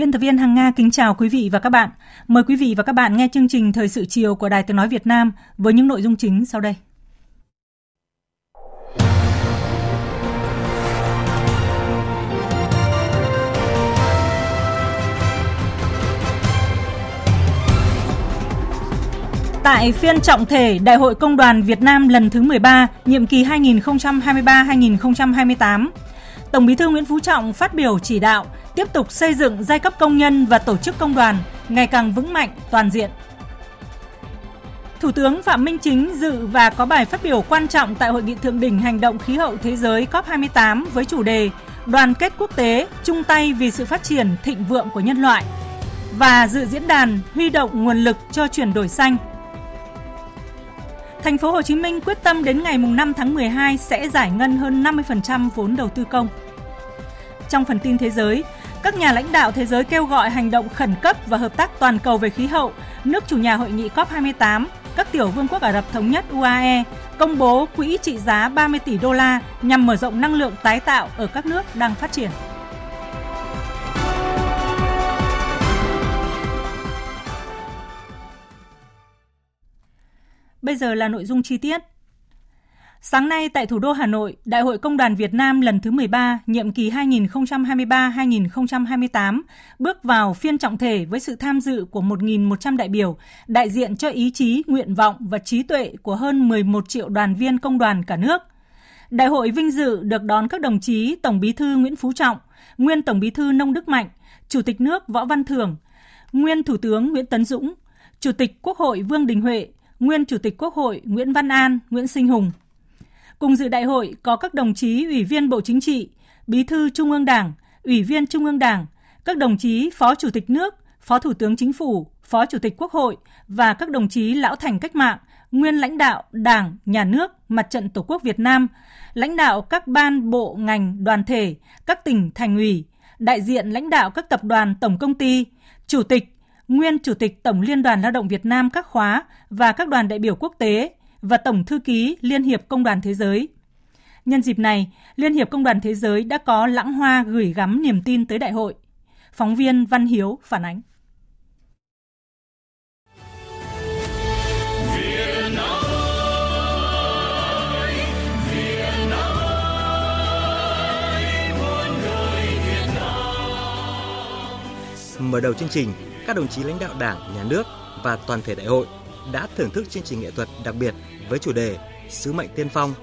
Biên tập viên Hằng Nga kính chào quý vị và các bạn. Mời quý vị và các bạn nghe chương trình Thời sự chiều của Đài Tiếng Nói Việt Nam với những nội dung chính sau đây. Tại phiên trọng thể Đại hội Công đoàn Việt Nam lần thứ 13, nhiệm kỳ 2023-2028, Tổng Bí thư Nguyễn Phú Trọng phát biểu chỉ đạo tiếp tục xây dựng giai cấp công nhân và tổ chức công đoàn ngày càng vững mạnh, toàn diện. Thủ tướng Phạm Minh Chính dự và có bài phát biểu quan trọng tại Hội nghị Thượng đỉnh Hành động Khí hậu Thế giới COP28 với chủ đề Đoàn kết quốc tế, chung tay vì sự phát triển thịnh vượng của nhân loại và dự diễn đàn huy động nguồn lực cho chuyển đổi xanh. Thành phố Hồ Chí Minh quyết tâm đến ngày 5 tháng 12 sẽ giải ngân hơn 50% vốn đầu tư công. Trong phần tin thế giới, các nhà lãnh đạo thế giới kêu gọi hành động khẩn cấp và hợp tác toàn cầu về khí hậu. Nước chủ nhà hội nghị COP28, các tiểu vương quốc Ả Rập Thống Nhất UAE công bố quỹ trị giá 30 tỷ đô la nhằm mở rộng năng lượng tái tạo ở các nước đang phát triển. Bây giờ là nội dung chi tiết. Sáng nay tại thủ đô Hà Nội, Đại hội Công đoàn Việt Nam lần thứ 13, nhiệm kỳ 2023-2028 bước vào phiên trọng thể với sự tham dự của 1.100 đại biểu, đại diện cho ý chí, nguyện vọng và trí tuệ của hơn 11 triệu đoàn viên công đoàn cả nước. Đại hội vinh dự được đón các đồng chí Tổng Bí thư Nguyễn Phú Trọng, nguyên Tổng Bí thư Nông Đức Mạnh, Chủ tịch nước Võ Văn Thưởng, nguyên Thủ tướng Nguyễn Tấn Dũng, Chủ tịch Quốc hội Vương Đình Huệ, nguyên Chủ tịch Quốc hội Nguyễn Văn An, Nguyễn Sinh Hùng. Cùng dự đại hội có các đồng chí Ủy viên Bộ Chính trị, Bí thư Trung ương Đảng, Ủy viên Trung ương Đảng, các đồng chí Phó Chủ tịch nước, Phó Thủ tướng Chính phủ, Phó Chủ tịch Quốc hội và các đồng chí lão thành cách mạng, nguyên lãnh đạo Đảng, Nhà nước, Mặt trận Tổ quốc Việt Nam, lãnh đạo các ban, bộ, ngành, đoàn thể, các tỉnh, thành ủy, đại diện lãnh đạo các tập đoàn, tổng công ty, chủ tịch, nguyên chủ tịch Tổng Liên đoàn Lao động Việt Nam các khóa và các đoàn đại biểu quốc tế và Tổng thư ký Liên hiệp Công đoàn Thế giới. Nhân dịp này, Liên hiệp Công đoàn Thế giới đã có lãng hoa gửi gắm niềm tin tới đại hội. Phóng viên Văn Hiếu phản ánh. Mở đầu chương trình, các đồng chí lãnh đạo Đảng, Nhà nước và toàn thể đại hội đã thưởng thức chương trình nghệ thuật đặc biệt với chủ đề Sứ mệnh tiên phong.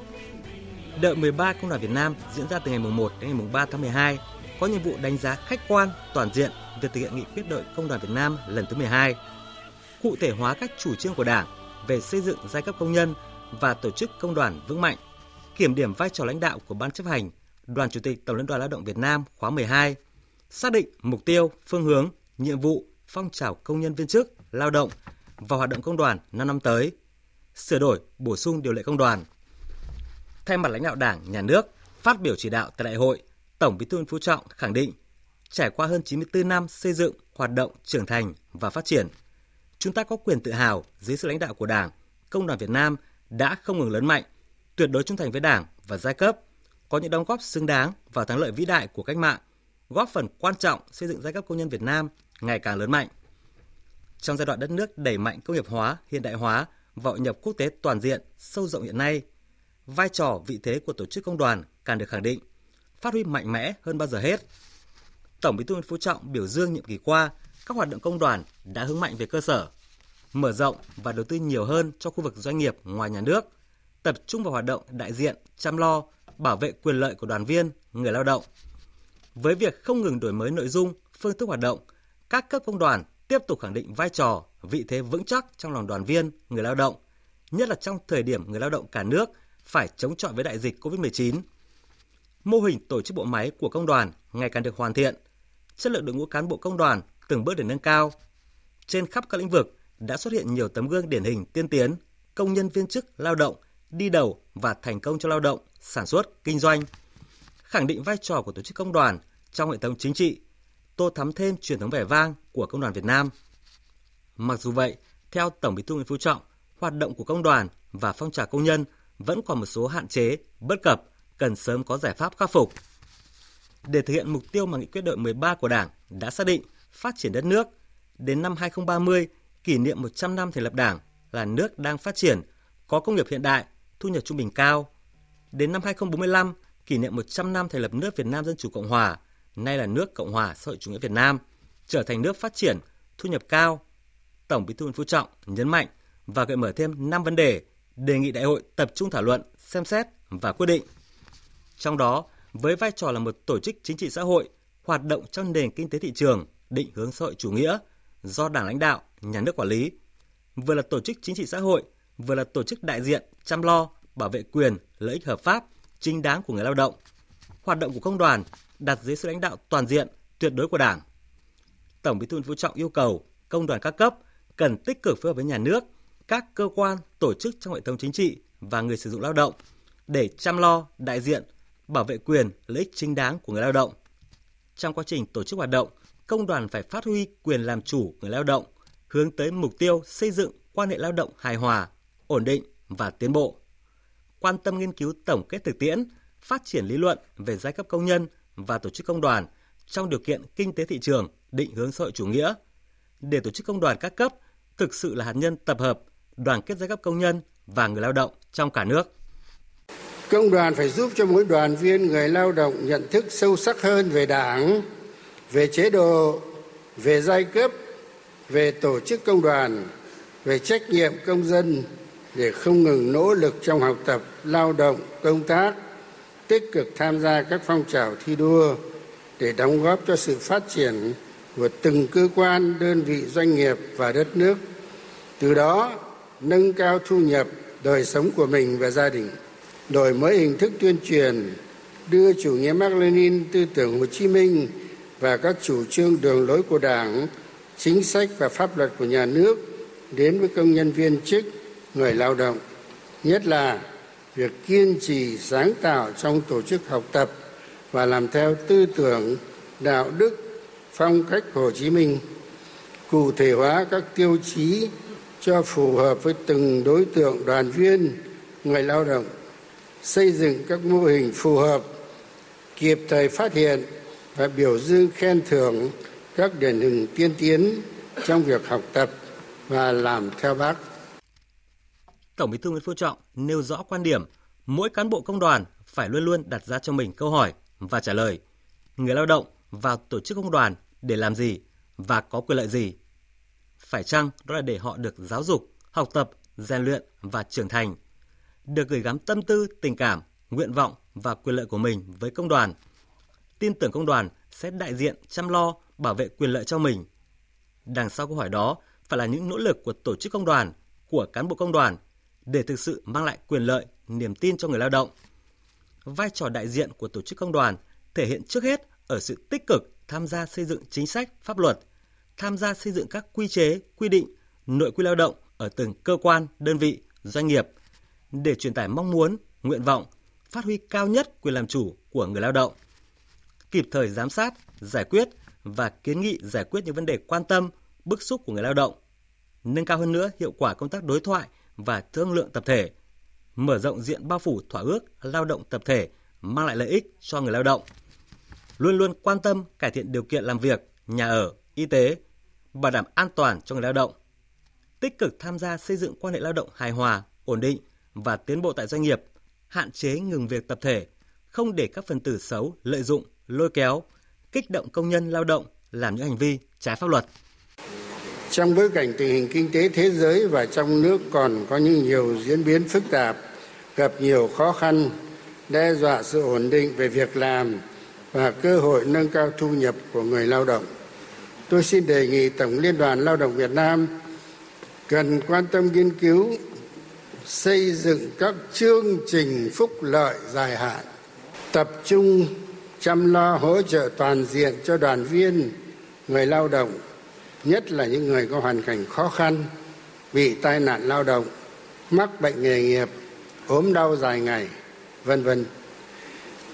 Đợi 13 Công đoàn Việt Nam diễn ra từ ngày 1 đến ngày 3 tháng 12 có nhiệm vụ đánh giá khách quan, toàn diện việc thực hiện nghị quyết đội Công đoàn Việt Nam lần thứ 12, cụ thể hóa các chủ trương của Đảng về xây dựng giai cấp công nhân và tổ chức công đoàn vững mạnh, kiểm điểm vai trò lãnh đạo của Ban chấp hành, Đoàn Chủ tịch Tổng Liên đoàn Lao động Việt Nam khóa 12, xác định mục tiêu, phương hướng, nhiệm vụ, phong trào công nhân viên chức, lao động và hoạt động công đoàn 5 năm tới, sửa đổi, bổ sung điều lệ công đoàn. Thay mặt lãnh đạo Đảng, Nhà nước, phát biểu chỉ đạo tại đại hội, Tổng Bí thư Nguyễn Phú Trọng khẳng định, trải qua hơn 94 năm xây dựng, hoạt động, trưởng thành và phát triển, chúng ta có quyền tự hào dưới sự lãnh đạo của Đảng, Công đoàn Việt Nam đã không ngừng lớn mạnh, tuyệt đối trung thành với Đảng và giai cấp, có những đóng góp xứng đáng vào thắng lợi vĩ đại của cách mạng, góp phần quan trọng xây dựng giai cấp công nhân Việt Nam ngày càng lớn mạnh. Trong giai đoạn đất nước đẩy mạnh công nghiệp hóa, hiện đại hóa và hội nhập quốc tế toàn diện, sâu rộng hiện nay, vai trò vị thế của tổ chức công đoàn càng được khẳng định, phát huy mạnh mẽ hơn bao giờ hết. Tổng Bí thư Nguyễn Phú Trọng biểu dương nhiệm kỳ qua, các hoạt động công đoàn đã hướng mạnh về cơ sở, mở rộng và đầu tư nhiều hơn cho khu vực doanh nghiệp ngoài nhà nước, tập trung vào hoạt động đại diện, chăm lo, bảo vệ quyền lợi của đoàn viên, người lao động. Với việc không ngừng đổi mới nội dung, phương thức hoạt động, các cấp công đoàn tiếp tục khẳng định vai trò, vị thế vững chắc trong lòng đoàn viên, người lao động, nhất là trong thời điểm người lao động cả nước phải chống chọi với đại dịch COVID-19. Mô hình tổ chức bộ máy của công đoàn ngày càng được hoàn thiện, chất lượng đội ngũ cán bộ công đoàn từng bước được nâng cao. Trên khắp các lĩnh vực đã xuất hiện nhiều tấm gương điển hình tiên tiến, công nhân viên chức lao động đi đầu và thành công cho lao động, sản xuất, kinh doanh. Khẳng định vai trò của tổ chức công đoàn trong hệ thống chính trị, tô thắm thêm truyền thống vẻ vang của công đoàn Việt Nam. Mặc dù vậy, theo Tổng Bí thư Nguyễn Phú Trọng, hoạt động của công đoàn và phong trào công nhân vẫn còn một số hạn chế, bất cập, cần sớm có giải pháp khắc phục. Để thực hiện mục tiêu mà nghị quyết đội 13 của Đảng đã xác định phát triển đất nước đến năm 2030, kỷ niệm 100 năm thành lập Đảng là nước đang phát triển, có công nghiệp hiện đại, thu nhập trung bình cao. Đến năm 2045, kỷ niệm 100 năm thành lập nước Việt Nam Dân Chủ Cộng Hòa, nay là nước Cộng hòa xã hội chủ nghĩa Việt Nam, trở thành nước phát triển, thu nhập cao. Tổng Bí thư Nguyễn Phú Trọng nhấn mạnh và gợi mở thêm 5 vấn đề đề nghị đại hội tập trung thảo luận, xem xét và quyết định. Trong đó, với vai trò là một tổ chức chính trị xã hội hoạt động trong nền kinh tế thị trường, định hướng xã hội chủ nghĩa do Đảng lãnh đạo, nhà nước quản lý, vừa là tổ chức chính trị xã hội, vừa là tổ chức đại diện chăm lo, bảo vệ quyền, lợi ích hợp pháp, chính đáng của người lao động. Hoạt động của công đoàn đặt dưới sự lãnh đạo toàn diện, tuyệt đối của Đảng. Tổng Bí thư Nguyễn Phú Trọng yêu cầu công đoàn các cấp cần tích cực phối hợp với nhà nước, các cơ quan, tổ chức trong hệ thống chính trị và người sử dụng lao động để chăm lo, đại diện, bảo vệ quyền, lợi ích chính đáng của người lao động. Trong quá trình tổ chức hoạt động, công đoàn phải phát huy quyền làm chủ người lao động, hướng tới mục tiêu xây dựng quan hệ lao động hài hòa, ổn định và tiến bộ. Quan tâm nghiên cứu tổng kết thực tiễn, phát triển lý luận về giai cấp công nhân và tổ chức công đoàn trong điều kiện kinh tế thị trường định hướng xã hội chủ nghĩa để tổ chức công đoàn các cấp thực sự là hạt nhân tập hợp, đoàn kết giai cấp công nhân và người lao động trong cả nước. Công đoàn phải giúp cho mỗi đoàn viên người lao động nhận thức sâu sắc hơn về Đảng, về chế độ, về giai cấp, về tổ chức công đoàn, về trách nhiệm công dân để không ngừng nỗ lực trong học tập, lao động, công tác, tích cực tham gia các phong trào thi đua để đóng góp cho sự phát triển của từng cơ quan, đơn vị doanh nghiệp và đất nước. Từ đó nâng cao thu nhập, đời sống của mình và gia đình, đổi mới hình thức tuyên truyền, đưa chủ nghĩa mark lenin tư tưởng Hồ Chí Minh và các chủ trương đường lối của Đảng, chính sách và pháp luật của nhà nước đến với công nhân viên chức, người lao động, nhất là việc kiên trì sáng tạo trong tổ chức học tập và làm theo tư tưởng, đạo đức, phong cách hồ chí minh, cụ thể hóa các tiêu chí cho phù hợp với từng đối tượng đoàn viên, người lao động, xây dựng các mô hình phù hợp, kịp thời phát hiện và biểu dương khen thưởng các điển hình tiên tiến trong việc học tập và làm theo bác. Tổng Bí thư Nguyễn Phú Trọng nêu rõ quan điểm mỗi cán bộ công đoàn phải luôn luôn đặt ra cho mình câu hỏi và trả lời. Người lao động vào tổ chức công đoàn để làm gì và có quyền lợi gì? Phải chăng đó là để họ được giáo dục, học tập, rèn luyện và trưởng thành, được gửi gắm tâm tư, tình cảm, nguyện vọng và quyền lợi của mình với công đoàn. Tin tưởng công đoàn sẽ đại diện chăm lo, bảo vệ quyền lợi cho mình. Đằng sau câu hỏi đó phải là những nỗ lực của tổ chức công đoàn, của cán bộ công đoàn để thực sự mang lại quyền lợi, niềm tin cho người lao động. Vai trò đại diện của tổ chức công đoàn thể hiện trước hết ở sự tích cực tham gia xây dựng chính sách, pháp luật, tham gia xây dựng các quy chế, quy định, nội quy lao động ở từng cơ quan, đơn vị, doanh nghiệp để truyền tải mong muốn, nguyện vọng, phát huy cao nhất quyền làm chủ của người lao động. Kịp thời giám sát, giải quyết và kiến nghị giải quyết những vấn đề quan tâm, bức xúc của người lao động. Nâng cao hơn nữa hiệu quả công tác đối thoại và thương lượng tập thể, mở rộng diện bao phủ thỏa ước lao động tập thể mang lại lợi ích cho người lao động. Luôn luôn quan tâm cải thiện điều kiện làm việc, nhà ở, y tế, bảo đảm an toàn cho người lao động. Tích cực tham gia xây dựng quan hệ lao động hài hòa, ổn định và tiến bộ tại doanh nghiệp, hạn chế ngừng việc tập thể, không để các phần tử xấu lợi dụng, lôi kéo, kích động công nhân lao động làm những hành vi trái pháp luật. Trong bối cảnh tình hình kinh tế thế giới và trong nước còn có những nhiều diễn biến phức tạp, gặp nhiều khó khăn, đe dọa sự ổn định về việc làm và cơ hội nâng cao thu nhập của người lao động. Tôi xin đề nghị Tổng Liên đoàn Lao động Việt Nam cần quan tâm nghiên cứu xây dựng các chương trình phúc lợi dài hạn, tập trung chăm lo hỗ trợ toàn diện cho đoàn viên, người lao động, nhất là những người có hoàn cảnh khó khăn, bị tai nạn lao động, mắc bệnh nghề nghiệp, ốm đau dài ngày, vân vân.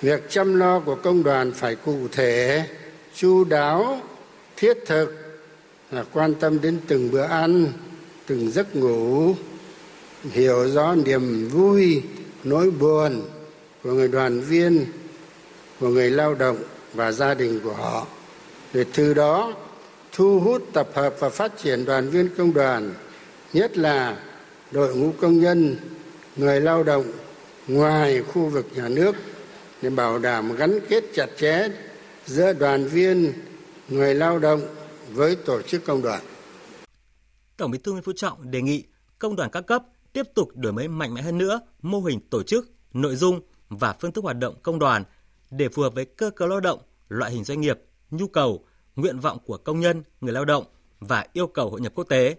Việc chăm lo của công đoàn phải cụ thể, chu đáo, thiết thực là quan tâm đến từng bữa ăn, từng giấc ngủ, hiểu rõ niềm vui, nỗi buồn của người đoàn viên, của người lao động và gia đình của họ. Để từ đó thu hút tập hợp và phát triển đoàn viên công đoàn, nhất là đội ngũ công nhân, người lao động ngoài khu vực nhà nước để bảo đảm gắn kết chặt chẽ giữa đoàn viên, người lao động với tổ chức công đoàn. Tổng Bí thư Nguyễn Phú Trọng đề nghị công đoàn các cấp tiếp tục đổi mới mạnh mẽ hơn nữa mô hình tổ chức, nội dung và phương thức hoạt động công đoàn để phù hợp với cơ cấu lao động, loại hình doanh nghiệp, nhu cầu, nguyện vọng của công nhân, người lao động và yêu cầu hội nhập quốc tế.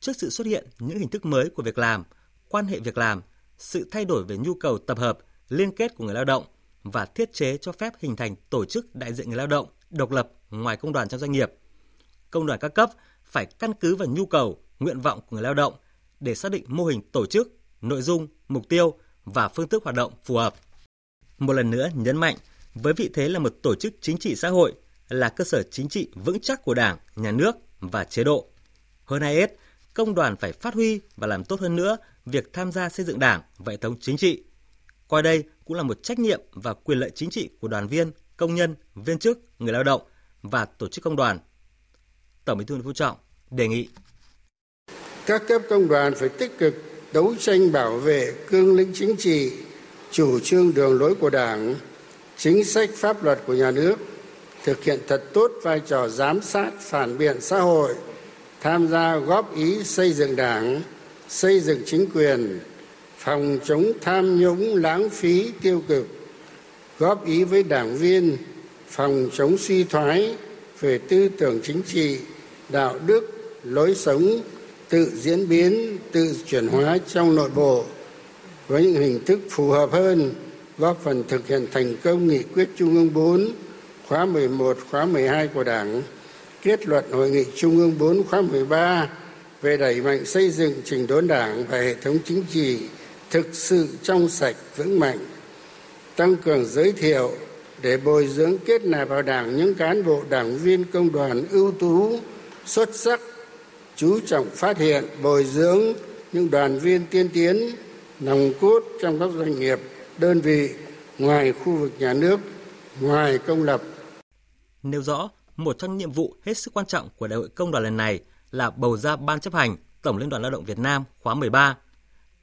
Trước sự xuất hiện những hình thức mới của việc làm, quan hệ việc làm, sự thay đổi về nhu cầu tập hợp, liên kết của người lao động và thiết chế cho phép hình thành tổ chức đại diện người lao động độc lập ngoài công đoàn trong doanh nghiệp. Công đoàn các cấp phải căn cứ vào nhu cầu, nguyện vọng của người lao động để xác định mô hình tổ chức, nội dung, mục tiêu và phương thức hoạt động phù hợp. Một lần nữa nhấn mạnh, với vị thế là một tổ chức chính trị xã hội, là cơ sở chính trị vững chắc của Đảng, Nhà nước và chế độ. Hơn ai hết, công đoàn phải phát huy và làm tốt hơn nữa việc tham gia xây dựng Đảng và hệ thống chính trị. Coi đây cũng là một trách nhiệm và quyền lợi chính trị của đoàn viên, công nhân, viên chức, người lao động và tổ chức công đoàn. Tổng Bí thư Nguyễn Phú Trọng đề nghị các cấp công đoàn phải tích cực đấu tranh bảo vệ cương lĩnh chính trị, chủ trương đường lối của Đảng, chính sách pháp luật của nhà nước, thực hiện thật tốt vai trò giám sát, phản biện xã hội, tham gia góp ý xây dựng Đảng, xây dựng chính quyền, phòng chống tham nhũng lãng phí tiêu cực, góp ý với đảng viên, phòng chống suy thoái về tư tưởng chính trị, đạo đức, lối sống, tự diễn biến tự chuyển hóa trong nội bộ với những hình thức phù hợp hơn góp phần thực hiện thành công nghị quyết Trung ương 4 khóa 11 khóa 12 của Đảng, kết luận hội nghị Trung ương 4 khóa 13 về đẩy mạnh xây dựng trình đốn Đảng và hệ thống chính trị thực sự trong sạch, vững mạnh, tăng cường giới thiệu để bồi dưỡng kết nạp vào đảng những cán bộ đảng viên công đoàn ưu tú, xuất sắc, chú trọng phát hiện, bồi dưỡng những đoàn viên tiên tiến, nòng cốt trong các doanh nghiệp, đơn vị ngoài khu vực nhà nước, ngoài công lập nêu rõ một trong nhiệm vụ hết sức quan trọng của đại hội công đoàn lần này là bầu ra ban chấp hành Tổng Liên đoàn Lao động Việt Nam khóa 13.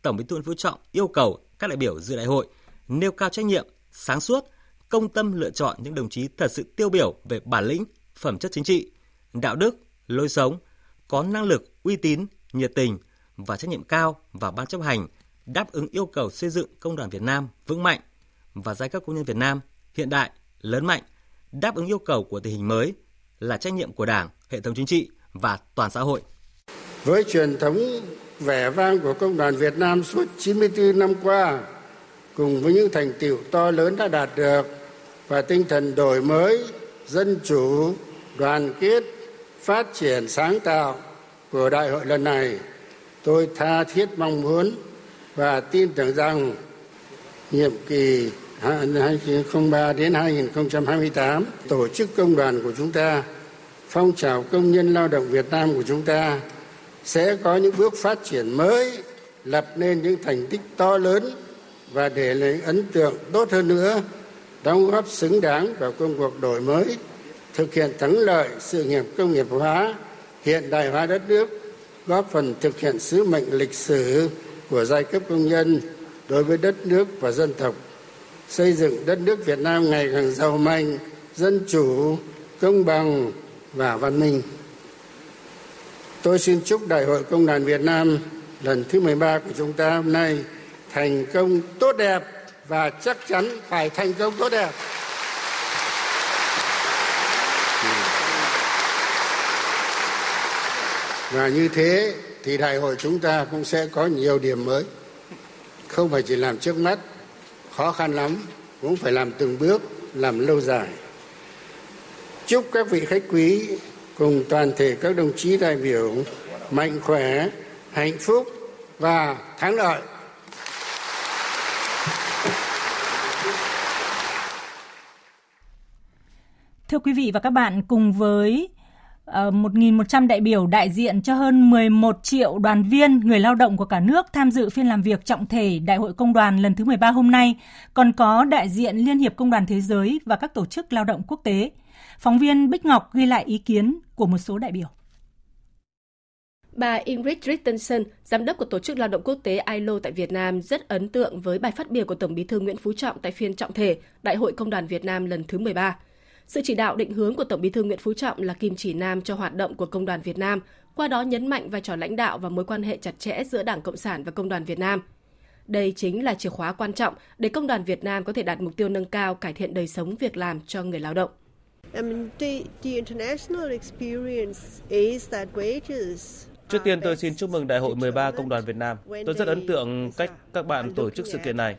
Tổng Bí thư Nguyễn Phú Trọng yêu cầu các đại biểu dự đại hội nêu cao trách nhiệm, sáng suốt, công tâm lựa chọn những đồng chí thật sự tiêu biểu về bản lĩnh, phẩm chất chính trị, đạo đức, lối sống, có năng lực, uy tín, nhiệt tình và trách nhiệm cao vào ban chấp hành đáp ứng yêu cầu xây dựng công đoàn Việt Nam vững mạnh và giai cấp công nhân Việt Nam hiện đại, lớn mạnh, đáp ứng yêu cầu của tình hình mới là trách nhiệm của Đảng, hệ thống chính trị và toàn xã hội. Với truyền thống vẻ vang của công đoàn Việt Nam suốt 94 năm qua, cùng với những thành tiệu to lớn đã đạt được và tinh thần đổi mới, dân chủ, đoàn kết, phát triển sáng tạo của đại hội lần này tôi tha thiết mong muốn và tin tưởng rằng nhiệm kỳ 2003 đến 2028 tổ chức công đoàn của chúng ta, phong trào công nhân lao động Việt Nam của chúng ta sẽ có những bước phát triển mới, lập nên những thành tích to lớn và để lại ấn tượng tốt hơn nữa, đóng góp xứng đáng vào công cuộc đổi mới, thực hiện thắng lợi sự nghiệp công nghiệp hóa, hiện đại hóa đất nước, góp phần thực hiện sứ mệnh lịch sử của giai cấp công nhân đối với đất nước và dân tộc xây dựng đất nước việt nam ngày càng giàu mạnh dân chủ công bằng và văn minh tôi xin chúc đại hội công đoàn việt nam lần thứ 13 của chúng ta hôm nay thành công tốt đẹp và chắc chắn phải thành công tốt đẹp. Và như thế thì đại hội chúng ta cũng sẽ có nhiều điểm mới. Không phải chỉ làm trước mắt, khó khăn lắm, cũng phải làm từng bước, làm lâu dài. Chúc các vị khách quý cùng toàn thể các đồng chí đại biểu mạnh khỏe, hạnh phúc và thắng lợi. Thưa quý vị và các bạn, cùng với Ờ, 1.100 đại biểu đại diện cho hơn 11 triệu đoàn viên, người lao động của cả nước tham dự phiên làm việc trọng thể Đại hội Công đoàn lần thứ 13 hôm nay, còn có đại diện Liên hiệp Công đoàn Thế giới và các tổ chức lao động quốc tế. Phóng viên Bích Ngọc ghi lại ý kiến của một số đại biểu. Bà Ingrid Richtensen, giám đốc của Tổ chức Lao động Quốc tế ILO tại Việt Nam, rất ấn tượng với bài phát biểu của Tổng bí thư Nguyễn Phú Trọng tại phiên trọng thể Đại hội Công đoàn Việt Nam lần thứ 13. Sự chỉ đạo định hướng của Tổng bí thư Nguyễn Phú Trọng là kim chỉ nam cho hoạt động của Công đoàn Việt Nam, qua đó nhấn mạnh vai trò lãnh đạo và mối quan hệ chặt chẽ giữa Đảng Cộng sản và Công đoàn Việt Nam. Đây chính là chìa khóa quan trọng để Công đoàn Việt Nam có thể đạt mục tiêu nâng cao cải thiện đời sống việc làm cho người lao động. Trước tiên tôi xin chúc mừng Đại hội 13 Công đoàn Việt Nam. Tôi rất ấn tượng cách các bạn tổ chức sự kiện này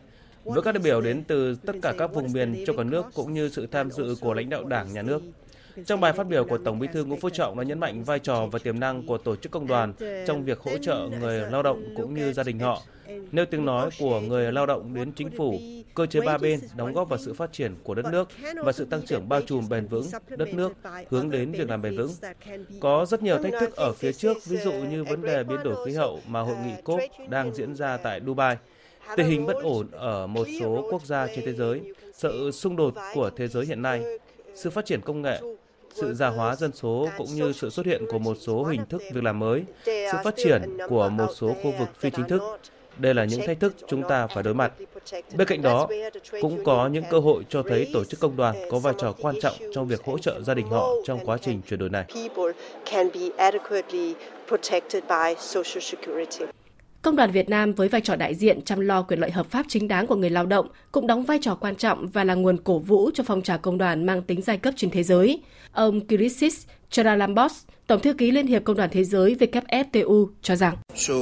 với các đại biểu đến từ tất cả các vùng miền trong cả nước cũng như sự tham dự của lãnh đạo Đảng, Nhà nước. Trong bài phát biểu của Tổng Bí thư Nguyễn Phú Trọng đã nhấn mạnh vai trò và tiềm năng của tổ chức công đoàn trong việc hỗ trợ người lao động cũng như gia đình họ, nêu tiếng nói của người lao động đến chính phủ, cơ chế ba bên đóng góp vào sự phát triển của đất nước và sự tăng trưởng bao trùm bền vững đất nước hướng đến việc làm bền vững. Có rất nhiều thách thức ở phía trước, ví dụ như vấn đề biến đổi khí hậu mà hội nghị COP đang diễn ra tại Dubai tình hình bất ổn ở một số quốc gia trên thế giới, sự xung đột của thế giới hiện nay, sự phát triển công nghệ, sự già hóa dân số cũng như sự xuất hiện của một số hình thức việc làm mới, sự phát triển của một số khu vực phi chính thức. Đây là những thách thức chúng ta phải đối mặt. Bên cạnh đó, cũng có những cơ hội cho thấy tổ chức công đoàn có vai trò quan trọng trong việc hỗ trợ gia đình họ trong quá trình chuyển đổi này. Công đoàn Việt Nam với vai trò đại diện chăm lo quyền lợi hợp pháp chính đáng của người lao động cũng đóng vai trò quan trọng và là nguồn cổ vũ cho phong trào công đoàn mang tính giai cấp trên thế giới. Ông Kirisis Charalambos, Tổng thư ký Liên hiệp Công đoàn Thế giới WFTU cho rằng so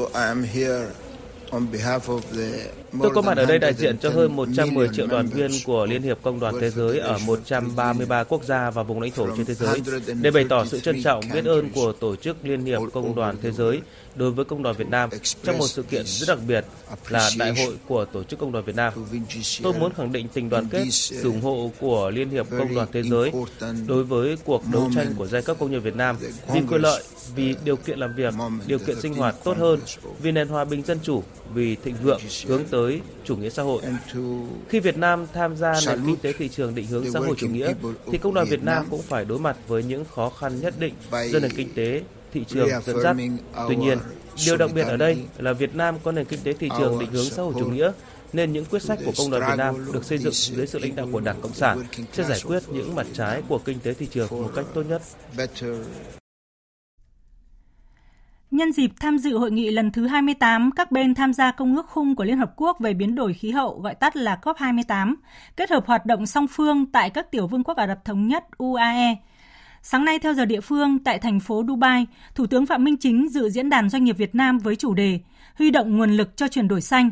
Tôi có mặt ở đây đại diện cho hơn 110 triệu đoàn viên của Liên hiệp Công đoàn Thế giới ở 133 quốc gia và vùng lãnh thổ trên thế giới để bày tỏ sự trân trọng biết ơn của Tổ chức Liên hiệp Công đoàn Thế giới đối với Công đoàn Việt Nam trong một sự kiện rất đặc biệt là Đại hội của Tổ chức Công đoàn Việt Nam. Tôi muốn khẳng định tình đoàn kết, sự ủng hộ của Liên hiệp Công đoàn Thế giới đối với cuộc đấu tranh của giai cấp công nhân Việt Nam vì quyền lợi, vì điều kiện làm việc, điều kiện sinh hoạt tốt hơn, vì nền hòa bình dân chủ, vì thịnh vượng hướng tới chủ nghĩa xã hội. Khi Việt Nam tham gia nền kinh tế thị trường định hướng xã hội chủ nghĩa, thì công đoàn Việt Nam cũng phải đối mặt với những khó khăn nhất định do nền kinh tế thị trường dẫn dắt. Tuy nhiên, điều đặc biệt ở đây là Việt Nam có nền kinh tế thị trường định hướng xã hội chủ nghĩa, nên những quyết sách của công đoàn Việt Nam được xây dựng dưới sự lãnh đạo của Đảng Cộng sản sẽ giải quyết những mặt trái của kinh tế thị trường một cách tốt nhất. Nhân dịp tham dự hội nghị lần thứ 28, các bên tham gia Công ước khung của Liên Hợp Quốc về biến đổi khí hậu gọi tắt là COP28, kết hợp hoạt động song phương tại các tiểu vương quốc Ả Rập Thống Nhất UAE. Sáng nay theo giờ địa phương tại thành phố Dubai, Thủ tướng Phạm Minh Chính dự diễn đàn doanh nghiệp Việt Nam với chủ đề Huy động nguồn lực cho chuyển đổi xanh.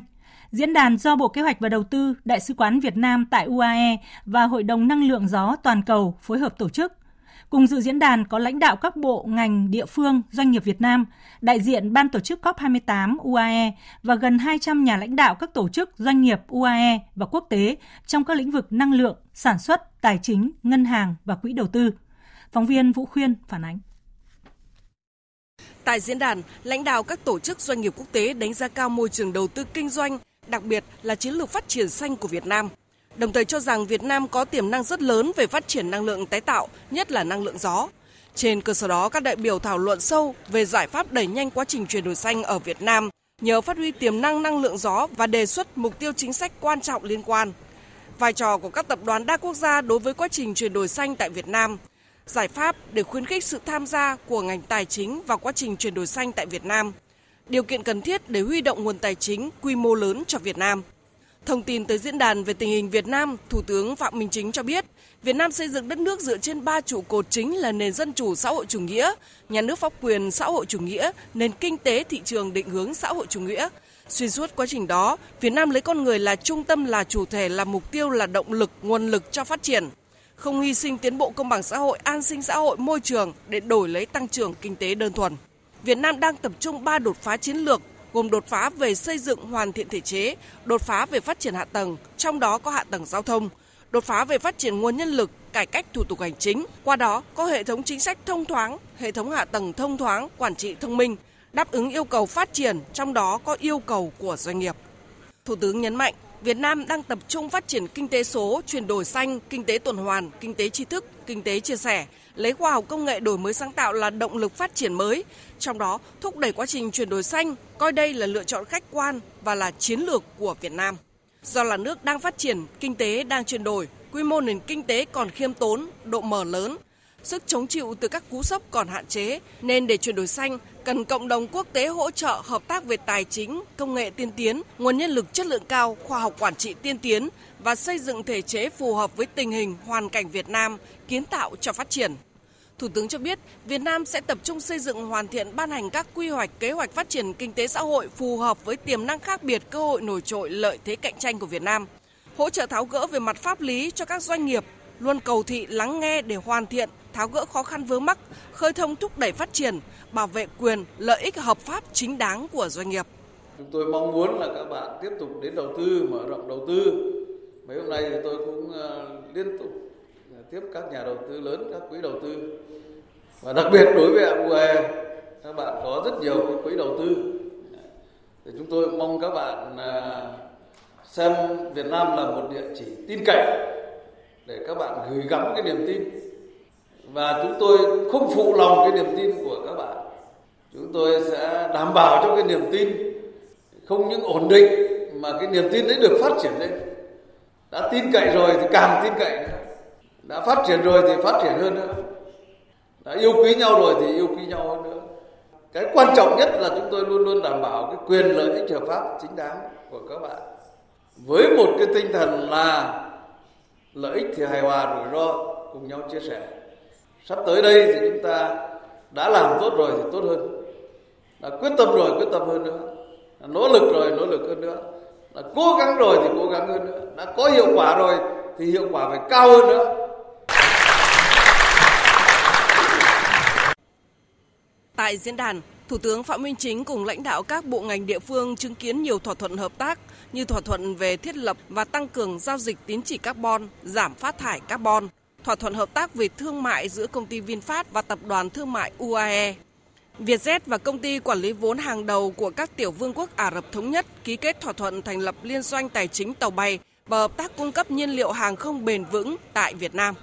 Diễn đàn do Bộ Kế hoạch và Đầu tư, Đại sứ quán Việt Nam tại UAE và Hội đồng Năng lượng gió toàn cầu phối hợp tổ chức. Cùng dự diễn đàn có lãnh đạo các bộ, ngành, địa phương, doanh nghiệp Việt Nam, đại diện ban tổ chức COP28 UAE và gần 200 nhà lãnh đạo các tổ chức, doanh nghiệp UAE và quốc tế trong các lĩnh vực năng lượng, sản xuất, tài chính, ngân hàng và quỹ đầu tư. Phóng viên Vũ Khuyên phản ánh. Tại diễn đàn, lãnh đạo các tổ chức doanh nghiệp quốc tế đánh giá cao môi trường đầu tư kinh doanh, đặc biệt là chiến lược phát triển xanh của Việt Nam – đồng thời cho rằng Việt Nam có tiềm năng rất lớn về phát triển năng lượng tái tạo, nhất là năng lượng gió. Trên cơ sở đó, các đại biểu thảo luận sâu về giải pháp đẩy nhanh quá trình chuyển đổi xanh ở Việt Nam nhờ phát huy tiềm năng năng lượng gió và đề xuất mục tiêu chính sách quan trọng liên quan. Vai trò của các tập đoàn đa quốc gia đối với quá trình chuyển đổi xanh tại Việt Nam, giải pháp để khuyến khích sự tham gia của ngành tài chính vào quá trình chuyển đổi xanh tại Việt Nam, điều kiện cần thiết để huy động nguồn tài chính quy mô lớn cho Việt Nam – Thông tin tới diễn đàn về tình hình Việt Nam, Thủ tướng Phạm Minh Chính cho biết, Việt Nam xây dựng đất nước dựa trên ba trụ cột chính là nền dân chủ xã hội chủ nghĩa, nhà nước pháp quyền xã hội chủ nghĩa, nền kinh tế thị trường định hướng xã hội chủ nghĩa. Xuyên suốt quá trình đó, Việt Nam lấy con người là trung tâm là chủ thể là mục tiêu là động lực, nguồn lực cho phát triển không hy sinh tiến bộ công bằng xã hội, an sinh xã hội, môi trường để đổi lấy tăng trưởng kinh tế đơn thuần. Việt Nam đang tập trung ba đột phá chiến lược gồm đột phá về xây dựng hoàn thiện thể chế, đột phá về phát triển hạ tầng, trong đó có hạ tầng giao thông, đột phá về phát triển nguồn nhân lực, cải cách thủ tục hành chính, qua đó có hệ thống chính sách thông thoáng, hệ thống hạ tầng thông thoáng, quản trị thông minh, đáp ứng yêu cầu phát triển, trong đó có yêu cầu của doanh nghiệp. Thủ tướng nhấn mạnh, Việt Nam đang tập trung phát triển kinh tế số, chuyển đổi xanh, kinh tế tuần hoàn, kinh tế tri thức, kinh tế chia sẻ, lấy khoa học công nghệ đổi mới sáng tạo là động lực phát triển mới, trong đó thúc đẩy quá trình chuyển đổi xanh, coi đây là lựa chọn khách quan và là chiến lược của Việt Nam. Do là nước đang phát triển, kinh tế đang chuyển đổi, quy mô nền kinh tế còn khiêm tốn, độ mở lớn, sức chống chịu từ các cú sốc còn hạn chế, nên để chuyển đổi xanh, cần cộng đồng quốc tế hỗ trợ hợp tác về tài chính, công nghệ tiên tiến, nguồn nhân lực chất lượng cao, khoa học quản trị tiên tiến và xây dựng thể chế phù hợp với tình hình, hoàn cảnh Việt Nam, kiến tạo cho phát triển. Thủ tướng cho biết, Việt Nam sẽ tập trung xây dựng hoàn thiện ban hành các quy hoạch kế hoạch phát triển kinh tế xã hội phù hợp với tiềm năng khác biệt, cơ hội nổi trội, lợi thế cạnh tranh của Việt Nam. Hỗ trợ tháo gỡ về mặt pháp lý cho các doanh nghiệp, luôn cầu thị lắng nghe để hoàn thiện, tháo gỡ khó khăn vướng mắc, khơi thông thúc đẩy phát triển, bảo vệ quyền, lợi ích hợp pháp chính đáng của doanh nghiệp. Chúng tôi mong muốn là các bạn tiếp tục đến đầu tư, mở rộng đầu tư. Mấy hôm nay thì tôi cũng ờ, liên tục tiếp các nhà đầu tư lớn, các quỹ đầu tư. Và đặc biệt đối với AUE, các bạn có rất nhiều cái quỹ đầu tư. Thì chúng tôi mong các bạn à, xem Việt Nam là một địa chỉ tin cậy để các bạn gửi gắm cái niềm tin và chúng tôi không phụ lòng cái niềm tin của các bạn chúng tôi sẽ đảm bảo cho cái niềm tin không những ổn định mà cái niềm tin đấy được phát triển lên đã tin cậy rồi thì càng tin cậy nữa đã phát triển rồi thì phát triển hơn nữa. Đã yêu quý nhau rồi thì yêu quý nhau hơn nữa. Cái quan trọng nhất là chúng tôi luôn luôn đảm bảo cái quyền lợi ích hợp pháp chính đáng của các bạn. Với một cái tinh thần là lợi ích thì hài hòa rủi ro cùng nhau chia sẻ. Sắp tới đây thì chúng ta đã làm tốt rồi thì tốt hơn. Đã quyết tâm rồi, quyết tâm hơn nữa. Đã nỗ lực rồi, nỗ lực hơn nữa. Đã cố gắng rồi thì cố gắng hơn nữa. Đã có hiệu quả rồi thì hiệu quả phải cao hơn nữa. Tại diễn đàn, Thủ tướng Phạm Minh Chính cùng lãnh đạo các bộ ngành địa phương chứng kiến nhiều thỏa thuận hợp tác như thỏa thuận về thiết lập và tăng cường giao dịch tín chỉ carbon, giảm phát thải carbon, thỏa thuận hợp tác về thương mại giữa công ty VinFast và tập đoàn thương mại UAE. Vietjet và công ty quản lý vốn hàng đầu của các tiểu vương quốc Ả Rập Thống Nhất ký kết thỏa thuận thành lập liên doanh tài chính tàu bay và hợp tác cung cấp nhiên liệu hàng không bền vững tại Việt Nam.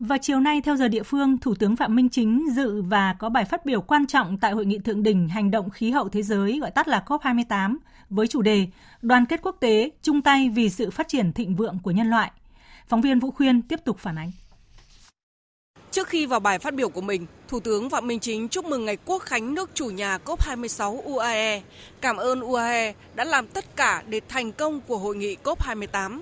Vào chiều nay, theo giờ địa phương, Thủ tướng Phạm Minh Chính dự và có bài phát biểu quan trọng tại Hội nghị Thượng đỉnh Hành động Khí hậu Thế giới, gọi tắt là COP28, với chủ đề Đoàn kết quốc tế, chung tay vì sự phát triển thịnh vượng của nhân loại. Phóng viên Vũ Khuyên tiếp tục phản ánh. Trước khi vào bài phát biểu của mình, Thủ tướng Phạm Minh Chính chúc mừng ngày quốc khánh nước chủ nhà COP26 UAE, cảm ơn UAE đã làm tất cả để thành công của hội nghị COP28.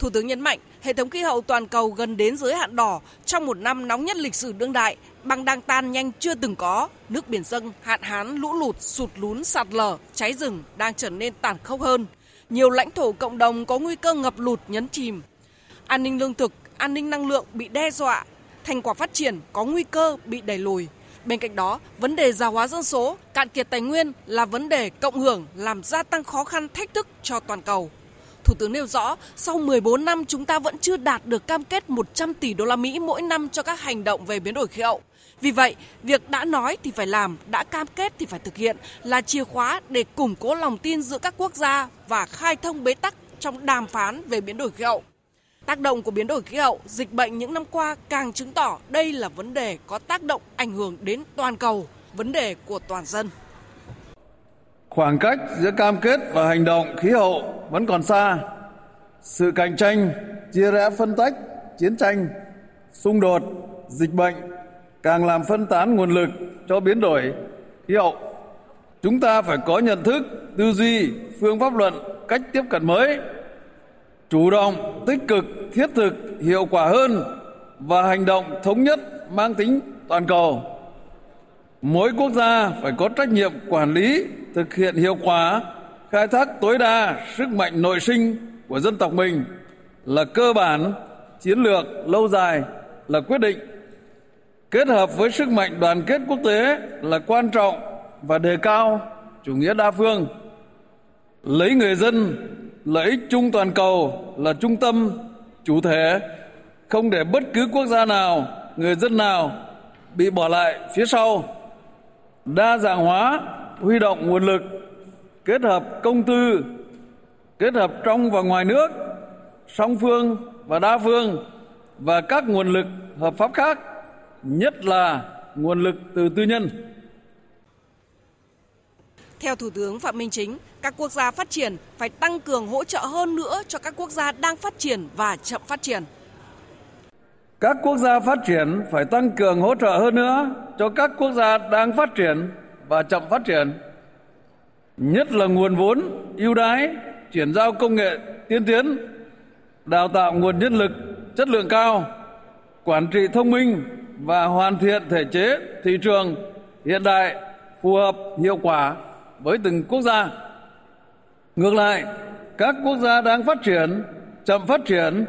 Thủ tướng nhấn mạnh, hệ thống khí hậu toàn cầu gần đến giới hạn đỏ trong một năm nóng nhất lịch sử đương đại, băng đang tan nhanh chưa từng có, nước biển dâng, hạn hán, lũ lụt, sụt lún, sạt lở, cháy rừng đang trở nên tàn khốc hơn. Nhiều lãnh thổ cộng đồng có nguy cơ ngập lụt nhấn chìm. An ninh lương thực, an ninh năng lượng bị đe dọa, thành quả phát triển có nguy cơ bị đẩy lùi. Bên cạnh đó, vấn đề già hóa dân số, cạn kiệt tài nguyên là vấn đề cộng hưởng làm gia tăng khó khăn thách thức cho toàn cầu. Thủ tướng nêu rõ, sau 14 năm chúng ta vẫn chưa đạt được cam kết 100 tỷ đô la Mỹ mỗi năm cho các hành động về biến đổi khí hậu. Vì vậy, việc đã nói thì phải làm, đã cam kết thì phải thực hiện là chìa khóa để củng cố lòng tin giữa các quốc gia và khai thông bế tắc trong đàm phán về biến đổi khí hậu. Tác động của biến đổi khí hậu, dịch bệnh những năm qua càng chứng tỏ đây là vấn đề có tác động ảnh hưởng đến toàn cầu, vấn đề của toàn dân. Khoảng cách giữa cam kết và hành động khí hậu vẫn còn xa. Sự cạnh tranh, chia rẽ phân tách, chiến tranh, xung đột, dịch bệnh càng làm phân tán nguồn lực cho biến đổi khí hậu. Chúng ta phải có nhận thức, tư duy, phương pháp luận, cách tiếp cận mới, chủ động, tích cực, thiết thực, hiệu quả hơn và hành động thống nhất mang tính toàn cầu. Mỗi quốc gia phải có trách nhiệm quản lý, thực hiện hiệu quả, khai thác tối đa sức mạnh nội sinh của dân tộc mình là cơ bản, chiến lược lâu dài là quyết định. Kết hợp với sức mạnh đoàn kết quốc tế là quan trọng và đề cao chủ nghĩa đa phương. Lấy người dân, lợi ích chung toàn cầu là trung tâm, chủ thể, không để bất cứ quốc gia nào, người dân nào bị bỏ lại phía sau. Đa dạng hóa, huy động nguồn lực, kết hợp công tư, kết hợp trong và ngoài nước, song phương và đa phương và các nguồn lực hợp pháp khác, nhất là nguồn lực từ tư nhân. Theo Thủ tướng Phạm Minh Chính, các quốc gia phát triển phải tăng cường hỗ trợ hơn nữa cho các quốc gia đang phát triển và chậm phát triển. Các quốc gia phát triển phải tăng cường hỗ trợ hơn nữa cho các quốc gia đang phát triển và chậm phát triển. Nhất là nguồn vốn ưu đãi, chuyển giao công nghệ tiên tiến, đào tạo nguồn nhân lực chất lượng cao, quản trị thông minh và hoàn thiện thể chế thị trường hiện đại phù hợp hiệu quả với từng quốc gia. Ngược lại, các quốc gia đang phát triển, chậm phát triển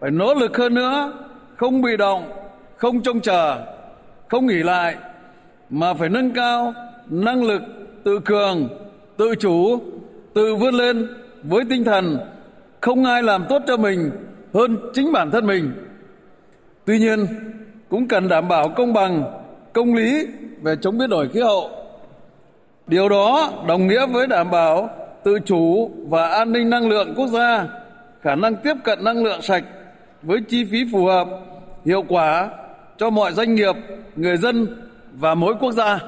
phải nỗ lực hơn nữa, không bị động, không trông chờ, không nghỉ lại mà phải nâng cao năng lực tự cường, tự chủ, tự vươn lên với tinh thần không ai làm tốt cho mình hơn chính bản thân mình. Tuy nhiên, cũng cần đảm bảo công bằng, công lý về chống biến đổi khí hậu. Điều đó đồng nghĩa với đảm bảo tự chủ và an ninh năng lượng quốc gia, khả năng tiếp cận năng lượng sạch với chi phí phù hợp, hiệu quả cho mọi doanh nghiệp, người dân và mỗi quốc gia.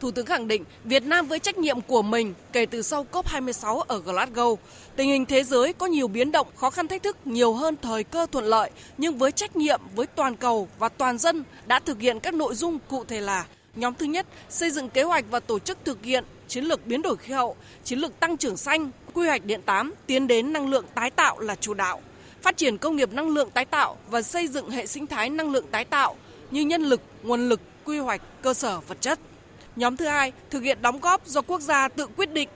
Thủ tướng khẳng định Việt Nam với trách nhiệm của mình kể từ sau COP26 ở Glasgow, tình hình thế giới có nhiều biến động, khó khăn thách thức nhiều hơn thời cơ thuận lợi, nhưng với trách nhiệm với toàn cầu và toàn dân đã thực hiện các nội dung cụ thể là Nhóm thứ nhất, xây dựng kế hoạch và tổ chức thực hiện chiến lược biến đổi khí hậu, chiến lược tăng trưởng xanh, quy hoạch điện 8 tiến đến năng lượng tái tạo là chủ đạo. Phát triển công nghiệp năng lượng tái tạo và xây dựng hệ sinh thái năng lượng tái tạo như nhân lực, nguồn lực, quy hoạch, cơ sở vật chất. Nhóm thứ hai, thực hiện đóng góp do quốc gia tự quyết định,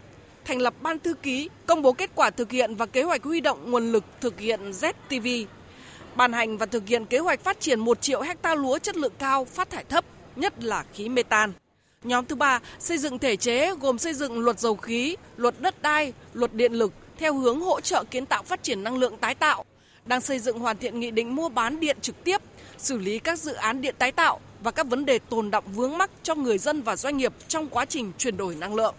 thành lập ban thư ký, công bố kết quả thực hiện và kế hoạch huy động nguồn lực thực hiện ZTV, ban hành và thực hiện kế hoạch phát triển 1 triệu hecta lúa chất lượng cao phát thải thấp, nhất là khí metan. Nhóm thứ ba, xây dựng thể chế gồm xây dựng luật dầu khí, luật đất đai, luật điện lực theo hướng hỗ trợ kiến tạo phát triển năng lượng tái tạo, đang xây dựng hoàn thiện nghị định mua bán điện trực tiếp, xử lý các dự án điện tái tạo và các vấn đề tồn động vướng mắc cho người dân và doanh nghiệp trong quá trình chuyển đổi năng lượng.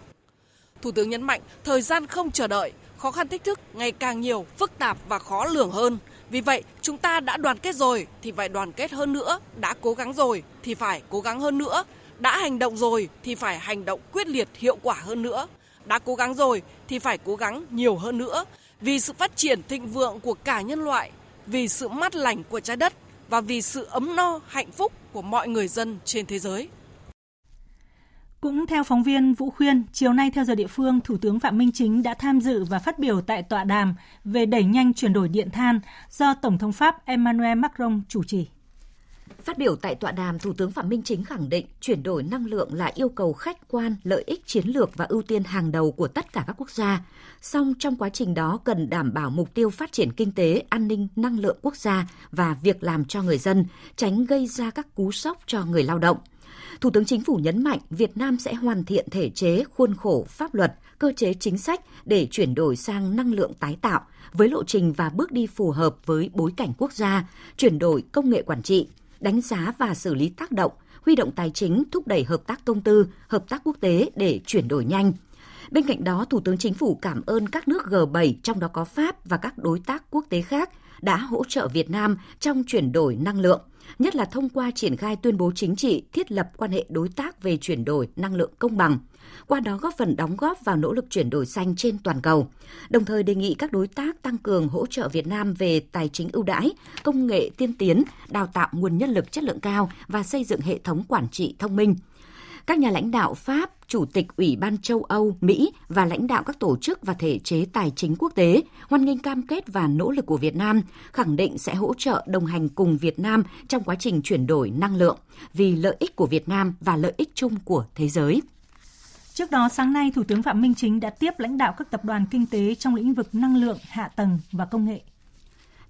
Thủ tướng nhấn mạnh, thời gian không chờ đợi, khó khăn thách thức ngày càng nhiều, phức tạp và khó lường hơn. Vì vậy, chúng ta đã đoàn kết rồi thì phải đoàn kết hơn nữa, đã cố gắng rồi thì phải cố gắng hơn nữa, đã hành động rồi thì phải hành động quyết liệt hiệu quả hơn nữa, đã cố gắng rồi thì phải cố gắng nhiều hơn nữa vì sự phát triển thịnh vượng của cả nhân loại, vì sự mát lành của trái đất và vì sự ấm no, hạnh phúc của mọi người dân trên thế giới. Cũng theo phóng viên Vũ Khuyên, chiều nay theo giờ địa phương, Thủ tướng Phạm Minh Chính đã tham dự và phát biểu tại tọa đàm về đẩy nhanh chuyển đổi điện than do Tổng thống Pháp Emmanuel Macron chủ trì. Phát biểu tại tọa đàm, Thủ tướng Phạm Minh Chính khẳng định chuyển đổi năng lượng là yêu cầu khách quan, lợi ích chiến lược và ưu tiên hàng đầu của tất cả các quốc gia. Song trong quá trình đó cần đảm bảo mục tiêu phát triển kinh tế, an ninh năng lượng quốc gia và việc làm cho người dân, tránh gây ra các cú sốc cho người lao động. Thủ tướng Chính phủ nhấn mạnh Việt Nam sẽ hoàn thiện thể chế, khuôn khổ, pháp luật, cơ chế chính sách để chuyển đổi sang năng lượng tái tạo với lộ trình và bước đi phù hợp với bối cảnh quốc gia, chuyển đổi công nghệ quản trị, đánh giá và xử lý tác động, huy động tài chính thúc đẩy hợp tác công tư, hợp tác quốc tế để chuyển đổi nhanh. Bên cạnh đó, Thủ tướng Chính phủ cảm ơn các nước G7, trong đó có Pháp và các đối tác quốc tế khác, đã hỗ trợ Việt Nam trong chuyển đổi năng lượng, nhất là thông qua triển khai tuyên bố chính trị thiết lập quan hệ đối tác về chuyển đổi năng lượng công bằng, qua đó góp phần đóng góp vào nỗ lực chuyển đổi xanh trên toàn cầu. Đồng thời đề nghị các đối tác tăng cường hỗ trợ Việt Nam về tài chính ưu đãi, công nghệ tiên tiến, đào tạo nguồn nhân lực chất lượng cao và xây dựng hệ thống quản trị thông minh. Các nhà lãnh đạo Pháp, Chủ tịch Ủy ban châu Âu, Mỹ và lãnh đạo các tổ chức và thể chế tài chính quốc tế hoan nghênh cam kết và nỗ lực của Việt Nam, khẳng định sẽ hỗ trợ đồng hành cùng Việt Nam trong quá trình chuyển đổi năng lượng vì lợi ích của Việt Nam và lợi ích chung của thế giới. Trước đó, sáng nay, Thủ tướng Phạm Minh Chính đã tiếp lãnh đạo các tập đoàn kinh tế trong lĩnh vực năng lượng, hạ tầng và công nghệ.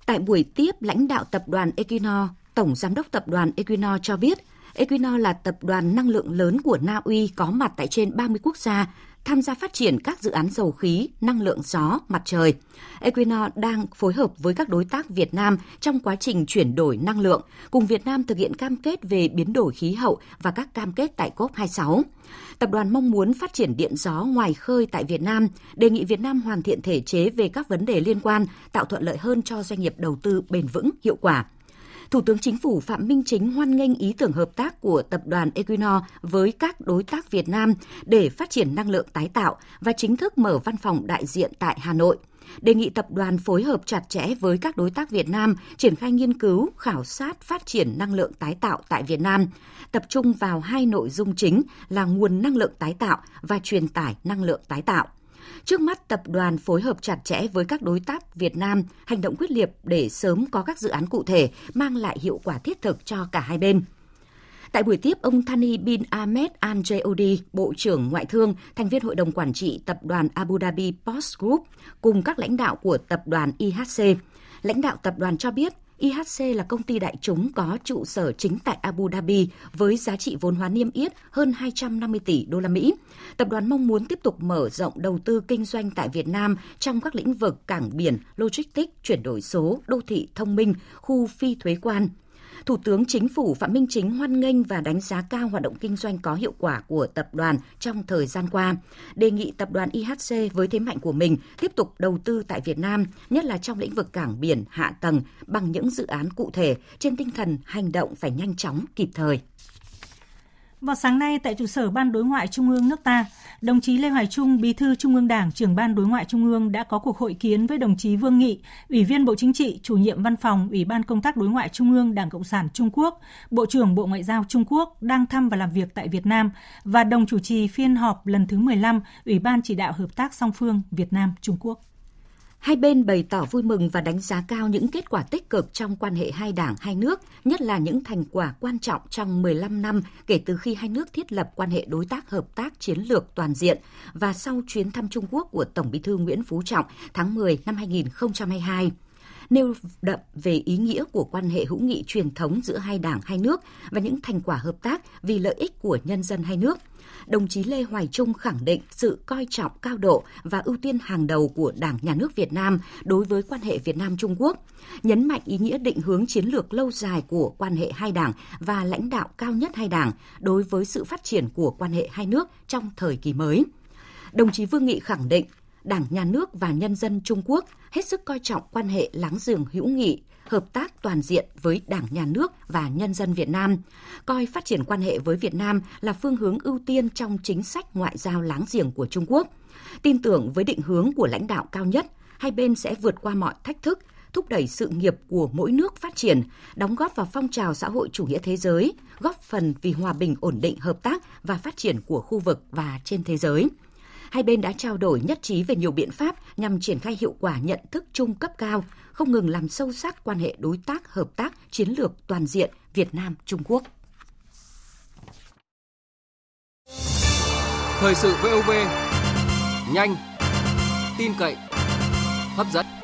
Tại buổi tiếp, lãnh đạo tập đoàn Equinor, Tổng Giám đốc tập đoàn Equinor cho biết, Equinor là tập đoàn năng lượng lớn của Na Uy có mặt tại trên 30 quốc gia, tham gia phát triển các dự án dầu khí, năng lượng gió, mặt trời. Equinor đang phối hợp với các đối tác Việt Nam trong quá trình chuyển đổi năng lượng, cùng Việt Nam thực hiện cam kết về biến đổi khí hậu và các cam kết tại COP26. Tập đoàn mong muốn phát triển điện gió ngoài khơi tại Việt Nam, đề nghị Việt Nam hoàn thiện thể chế về các vấn đề liên quan, tạo thuận lợi hơn cho doanh nghiệp đầu tư bền vững, hiệu quả. Thủ tướng Chính phủ Phạm Minh Chính hoan nghênh ý tưởng hợp tác của tập đoàn Equinor với các đối tác Việt Nam để phát triển năng lượng tái tạo và chính thức mở văn phòng đại diện tại Hà Nội đề nghị tập đoàn phối hợp chặt chẽ với các đối tác Việt Nam triển khai nghiên cứu, khảo sát, phát triển năng lượng tái tạo tại Việt Nam, tập trung vào hai nội dung chính là nguồn năng lượng tái tạo và truyền tải năng lượng tái tạo. Trước mắt, tập đoàn phối hợp chặt chẽ với các đối tác Việt Nam hành động quyết liệt để sớm có các dự án cụ thể mang lại hiệu quả thiết thực cho cả hai bên. Tại buổi tiếp, ông Thani bin Ahmed Al Jaoudi, Bộ trưởng Ngoại thương, thành viên Hội đồng Quản trị Tập đoàn Abu Dhabi Post Group, cùng các lãnh đạo của Tập đoàn IHC. Lãnh đạo tập đoàn cho biết, IHC là công ty đại chúng có trụ sở chính tại Abu Dhabi với giá trị vốn hóa niêm yết hơn 250 tỷ đô la Mỹ. Tập đoàn mong muốn tiếp tục mở rộng đầu tư kinh doanh tại Việt Nam trong các lĩnh vực cảng biển, logistics, chuyển đổi số, đô thị thông minh, khu phi thuế quan, Thủ tướng Chính phủ Phạm Minh Chính hoan nghênh và đánh giá cao hoạt động kinh doanh có hiệu quả của tập đoàn trong thời gian qua, đề nghị tập đoàn IHC với thế mạnh của mình tiếp tục đầu tư tại Việt Nam, nhất là trong lĩnh vực cảng biển, hạ tầng bằng những dự án cụ thể trên tinh thần hành động phải nhanh chóng, kịp thời. Vào sáng nay tại trụ sở Ban Đối ngoại Trung ương nước ta, đồng chí Lê Hoài Trung, Bí thư Trung ương Đảng, trưởng Ban Đối ngoại Trung ương đã có cuộc hội kiến với đồng chí Vương Nghị, Ủy viên Bộ Chính trị, chủ nhiệm Văn phòng Ủy ban Công tác Đối ngoại Trung ương Đảng Cộng sản Trung Quốc, Bộ trưởng Bộ Ngoại giao Trung Quốc đang thăm và làm việc tại Việt Nam và đồng chủ trì phiên họp lần thứ 15 Ủy ban chỉ đạo hợp tác song phương Việt Nam Trung Quốc. Hai bên bày tỏ vui mừng và đánh giá cao những kết quả tích cực trong quan hệ hai đảng, hai nước, nhất là những thành quả quan trọng trong 15 năm kể từ khi hai nước thiết lập quan hệ đối tác hợp tác chiến lược toàn diện và sau chuyến thăm Trung Quốc của Tổng Bí thư Nguyễn Phú Trọng tháng 10 năm 2022 nêu đậm về ý nghĩa của quan hệ hữu nghị truyền thống giữa hai đảng hai nước và những thành quả hợp tác vì lợi ích của nhân dân hai nước – đồng chí Lê Hoài Trung khẳng định sự coi trọng cao độ và ưu tiên hàng đầu của Đảng, Nhà nước Việt Nam đối với quan hệ Việt Nam-Trung Quốc, nhấn mạnh ý nghĩa định hướng chiến lược lâu dài của quan hệ hai đảng và lãnh đạo cao nhất hai đảng đối với sự phát triển của quan hệ hai nước trong thời kỳ mới. Đồng chí Vương Nghị khẳng định Đảng, Nhà nước và nhân dân Trung Quốc hết sức coi trọng quan hệ láng giềng hữu nghị, hợp tác toàn diện với Đảng, Nhà nước và nhân dân Việt Nam, coi phát triển quan hệ với Việt Nam là phương hướng ưu tiên trong chính sách ngoại giao láng giềng của Trung Quốc. Tin tưởng với định hướng của lãnh đạo cao nhất, hai bên sẽ vượt qua mọi thách thức, thúc đẩy sự nghiệp của mỗi nước phát triển, đóng góp vào phong trào xã hội chủ nghĩa thế giới, góp phần vì hòa bình ổn định hợp tác và phát triển của khu vực và trên thế giới hai bên đã trao đổi nhất trí về nhiều biện pháp nhằm triển khai hiệu quả nhận thức chung cấp cao, không ngừng làm sâu sắc quan hệ đối tác hợp tác chiến lược toàn diện Việt Nam Trung Quốc. Thời sự VOV nhanh, tin cậy, hấp dẫn.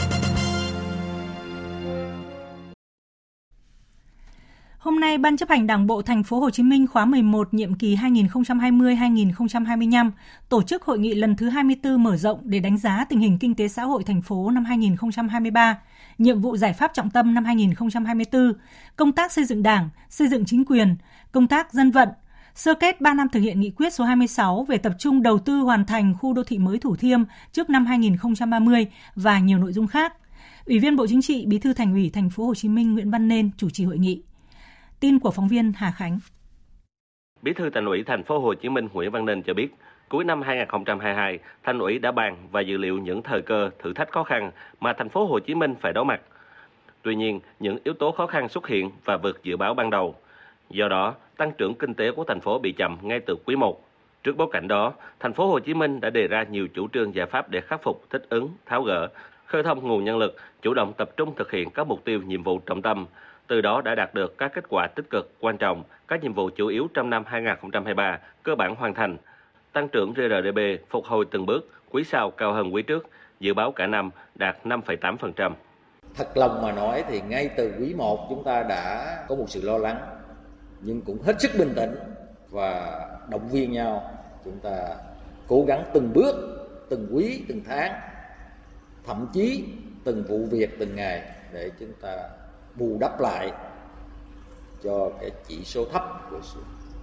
Hôm nay, Ban chấp hành Đảng bộ thành phố Hồ Chí Minh khóa 11 nhiệm kỳ 2020-2025 tổ chức hội nghị lần thứ 24 mở rộng để đánh giá tình hình kinh tế xã hội thành phố năm 2023, nhiệm vụ giải pháp trọng tâm năm 2024, công tác xây dựng Đảng, xây dựng chính quyền, công tác dân vận, sơ kết 3 năm thực hiện nghị quyết số 26 về tập trung đầu tư hoàn thành khu đô thị mới Thủ Thiêm trước năm 2030 và nhiều nội dung khác. Ủy viên Bộ Chính trị, Bí thư Thành ủy Thành phố Hồ Chí Minh Nguyễn Văn Nên chủ trì hội nghị. Tin của phóng viên Hà Khánh. Bí thư Thành ủy Thành phố Hồ Chí Minh Nguyễn Văn Nên cho biết, cuối năm 2022, Thành ủy đã bàn và dự liệu những thời cơ, thử thách khó khăn mà thành phố Hồ Chí Minh phải đối mặt. Tuy nhiên, những yếu tố khó khăn xuất hiện và vượt dự báo ban đầu. Do đó, tăng trưởng kinh tế của thành phố bị chậm ngay từ quý 1. Trước bối cảnh đó, thành phố Hồ Chí Minh đã đề ra nhiều chủ trương giải pháp để khắc phục, thích ứng, tháo gỡ, khơi thông nguồn nhân lực, chủ động tập trung thực hiện các mục tiêu nhiệm vụ trọng tâm, từ đó đã đạt được các kết quả tích cực quan trọng, các nhiệm vụ chủ yếu trong năm 2023 cơ bản hoàn thành. Tăng trưởng GRDP phục hồi từng bước, quý sau cao hơn quý trước, dự báo cả năm đạt 5,8%. Thật lòng mà nói thì ngay từ quý 1 chúng ta đã có một sự lo lắng, nhưng cũng hết sức bình tĩnh và động viên nhau. Chúng ta cố gắng từng bước, từng quý, từng tháng, thậm chí từng vụ việc, từng ngày để chúng ta bù đắp lại cho cái chỉ số thấp của sự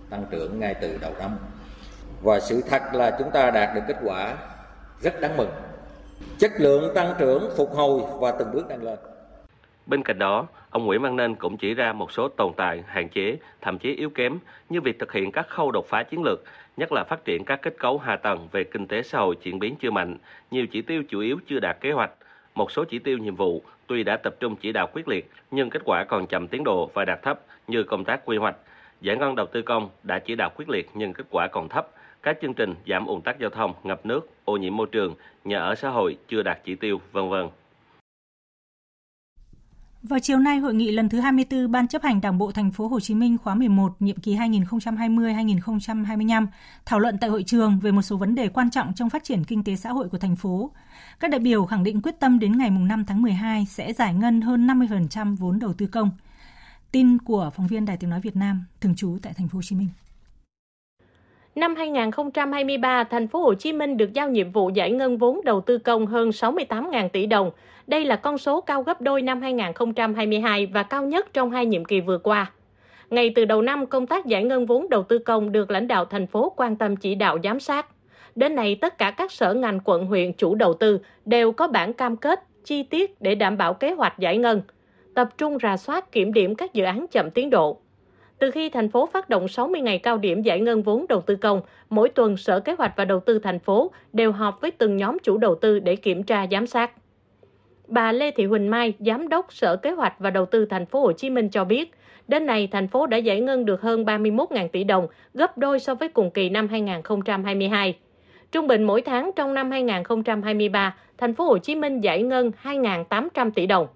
tăng trưởng ngay từ đầu năm. Và sự thật là chúng ta đạt được kết quả rất đáng mừng. Chất lượng tăng trưởng phục hồi và từng bước tăng lên. Bên cạnh đó, ông Nguyễn Văn Nên cũng chỉ ra một số tồn tại, hạn chế, thậm chí yếu kém như việc thực hiện các khâu đột phá chiến lược, nhất là phát triển các kết cấu hạ tầng về kinh tế xã hội chuyển biến chưa mạnh, nhiều chỉ tiêu chủ yếu chưa đạt kế hoạch, một số chỉ tiêu nhiệm vụ tuy đã tập trung chỉ đạo quyết liệt nhưng kết quả còn chậm tiến độ và đạt thấp như công tác quy hoạch. Giải ngân đầu tư công đã chỉ đạo quyết liệt nhưng kết quả còn thấp. Các chương trình giảm ủng tắc giao thông, ngập nước, ô nhiễm môi trường, nhà ở xã hội chưa đạt chỉ tiêu, vân vân. Vào chiều nay, hội nghị lần thứ 24 Ban chấp hành Đảng bộ thành phố Hồ Chí Minh khóa 11, nhiệm kỳ 2020-2025 thảo luận tại hội trường về một số vấn đề quan trọng trong phát triển kinh tế xã hội của thành phố. Các đại biểu khẳng định quyết tâm đến ngày 5 tháng 12 sẽ giải ngân hơn 50% vốn đầu tư công. Tin của phóng viên Đài Tiếng nói Việt Nam thường trú tại thành phố Hồ Chí Minh. Năm 2023, thành phố Hồ Chí Minh được giao nhiệm vụ giải ngân vốn đầu tư công hơn 68.000 tỷ đồng. Đây là con số cao gấp đôi năm 2022 và cao nhất trong hai nhiệm kỳ vừa qua. Ngay từ đầu năm, công tác giải ngân vốn đầu tư công được lãnh đạo thành phố quan tâm chỉ đạo giám sát. Đến nay, tất cả các sở ngành quận huyện chủ đầu tư đều có bản cam kết chi tiết để đảm bảo kế hoạch giải ngân, tập trung rà soát kiểm điểm các dự án chậm tiến độ. Từ khi thành phố phát động 60 ngày cao điểm giải ngân vốn đầu tư công, mỗi tuần Sở Kế hoạch và Đầu tư thành phố đều họp với từng nhóm chủ đầu tư để kiểm tra giám sát. Bà Lê Thị Huỳnh Mai, Giám đốc Sở Kế hoạch và Đầu tư thành phố Hồ Chí Minh cho biết, đến nay thành phố đã giải ngân được hơn 31.000 tỷ đồng, gấp đôi so với cùng kỳ năm 2022. Trung bình mỗi tháng trong năm 2023, thành phố Hồ Chí Minh giải ngân 2.800 tỷ đồng.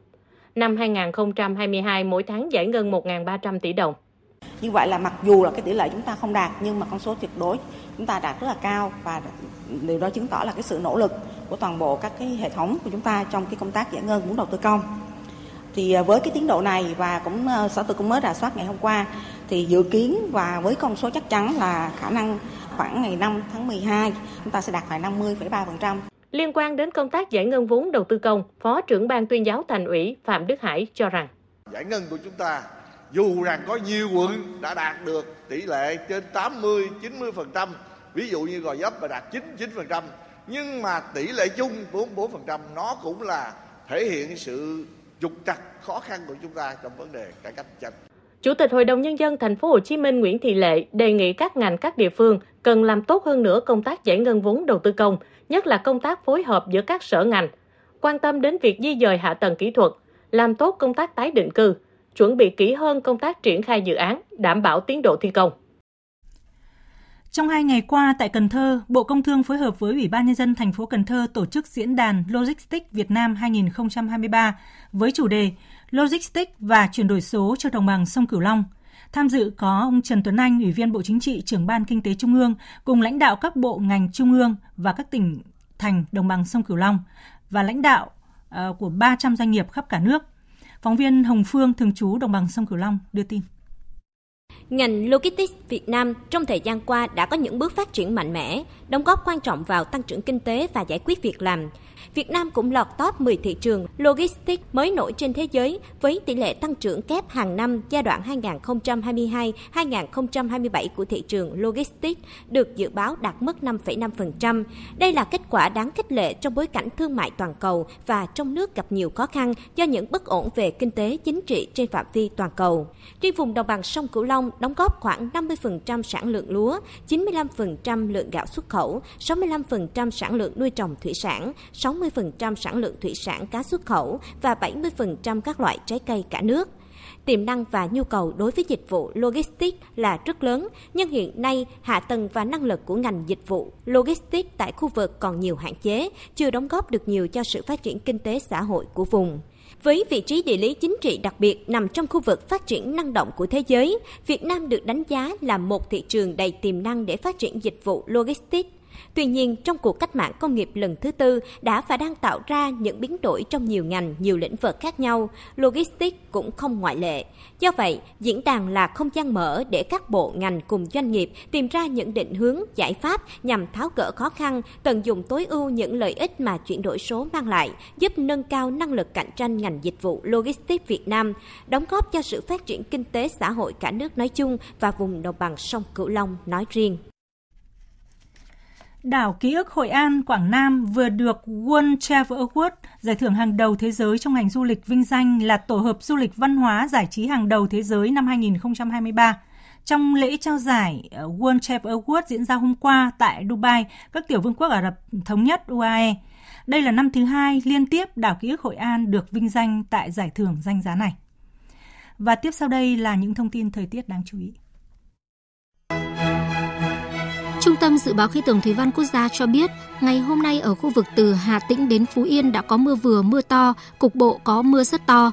Năm 2022 mỗi tháng giải ngân 1.300 tỷ đồng. Như vậy là mặc dù là cái tỷ lệ chúng ta không đạt nhưng mà con số tuyệt đối chúng ta đạt rất là cao và điều đó chứng tỏ là cái sự nỗ lực của toàn bộ các cái hệ thống của chúng ta trong cái công tác giải ngân vốn đầu tư công. Thì à, với cái tiến độ này và cũng à, sở tư cũng mới rà soát ngày hôm qua thì dự kiến và với con số chắc chắn là khả năng khoảng ngày 5 tháng 12 chúng ta sẽ đạt phải 50,3%. Liên quan đến công tác giải ngân vốn đầu tư công, Phó trưởng ban tuyên giáo thành ủy Phạm Đức Hải cho rằng giải ngân của chúng ta dù rằng có nhiều quận đã đạt được tỷ lệ trên 80 90% ví dụ như Gò Vấp mà đạt 99% nhưng mà tỷ lệ chung 44% nó cũng là thể hiện sự trục trặc khó khăn của chúng ta trong vấn đề cải cách hành Chủ tịch Hội đồng nhân dân thành phố Hồ Chí Minh Nguyễn Thị Lệ đề nghị các ngành các địa phương cần làm tốt hơn nữa công tác giải ngân vốn đầu tư công, nhất là công tác phối hợp giữa các sở ngành, quan tâm đến việc di dời hạ tầng kỹ thuật, làm tốt công tác tái định cư, chuẩn bị kỹ hơn công tác triển khai dự án, đảm bảo tiến độ thi công. Trong hai ngày qua tại Cần Thơ, Bộ Công Thương phối hợp với Ủy ban Nhân dân thành phố Cần Thơ tổ chức diễn đàn Logistics Việt Nam 2023 với chủ đề Logistics và chuyển đổi số cho đồng bằng sông Cửu Long. Tham dự có ông Trần Tuấn Anh, Ủy viên Bộ Chính trị, trưởng Ban Kinh tế Trung ương, cùng lãnh đạo các bộ ngành Trung ương và các tỉnh thành đồng bằng sông Cửu Long và lãnh đạo ờ, của 300 doanh nghiệp khắp cả nước. Phóng viên Hồng Phương, thường trú đồng bằng sông Cửu Long đưa tin. Ngành Logistics Việt Nam trong thời gian qua đã có những bước phát triển mạnh mẽ, đóng góp quan trọng vào tăng trưởng kinh tế và giải quyết việc làm, Việt Nam cũng lọt top 10 thị trường logistics mới nổi trên thế giới với tỷ lệ tăng trưởng kép hàng năm giai đoạn 2022-2027 của thị trường logistics được dự báo đạt mức 5,5%. Đây là kết quả đáng khích lệ trong bối cảnh thương mại toàn cầu và trong nước gặp nhiều khó khăn do những bất ổn về kinh tế chính trị trên phạm vi toàn cầu. Riêng vùng đồng bằng sông Cửu Long đóng góp khoảng 50% sản lượng lúa, 95% lượng gạo xuất khẩu, 65% sản lượng nuôi trồng thủy sản, 60% sản lượng thủy sản cá xuất khẩu và 70% các loại trái cây cả nước. Tiềm năng và nhu cầu đối với dịch vụ logistics là rất lớn, nhưng hiện nay hạ tầng và năng lực của ngành dịch vụ logistics tại khu vực còn nhiều hạn chế, chưa đóng góp được nhiều cho sự phát triển kinh tế xã hội của vùng. Với vị trí địa lý chính trị đặc biệt nằm trong khu vực phát triển năng động của thế giới, Việt Nam được đánh giá là một thị trường đầy tiềm năng để phát triển dịch vụ logistics. Tuy nhiên, trong cuộc cách mạng công nghiệp lần thứ tư đã và đang tạo ra những biến đổi trong nhiều ngành, nhiều lĩnh vực khác nhau, logistics cũng không ngoại lệ. Do vậy, diễn đàn là không gian mở để các bộ ngành cùng doanh nghiệp tìm ra những định hướng, giải pháp nhằm tháo gỡ khó khăn, tận dụng tối ưu những lợi ích mà chuyển đổi số mang lại, giúp nâng cao năng lực cạnh tranh ngành dịch vụ logistics Việt Nam, đóng góp cho sự phát triển kinh tế xã hội cả nước nói chung và vùng đồng bằng sông Cửu Long nói riêng. Đảo ký ức Hội An, Quảng Nam vừa được World Travel Award, giải thưởng hàng đầu thế giới trong ngành du lịch vinh danh là tổ hợp du lịch văn hóa giải trí hàng đầu thế giới năm 2023. Trong lễ trao giải ờ, World Travel Award diễn ra hôm qua tại Dubai, các tiểu vương quốc Ả Rập Thống nhất UAE. Đây là năm thứ hai liên tiếp đảo ký ức Hội An được vinh danh tại giải thưởng danh giá này. Và tiếp sau đây là những thông tin thời tiết đáng chú ý. Tâm Dự báo Khí tượng Thủy văn Quốc gia cho biết, ngày hôm nay ở khu vực từ Hà Tĩnh đến Phú Yên đã có mưa vừa mưa to, cục bộ có mưa rất to.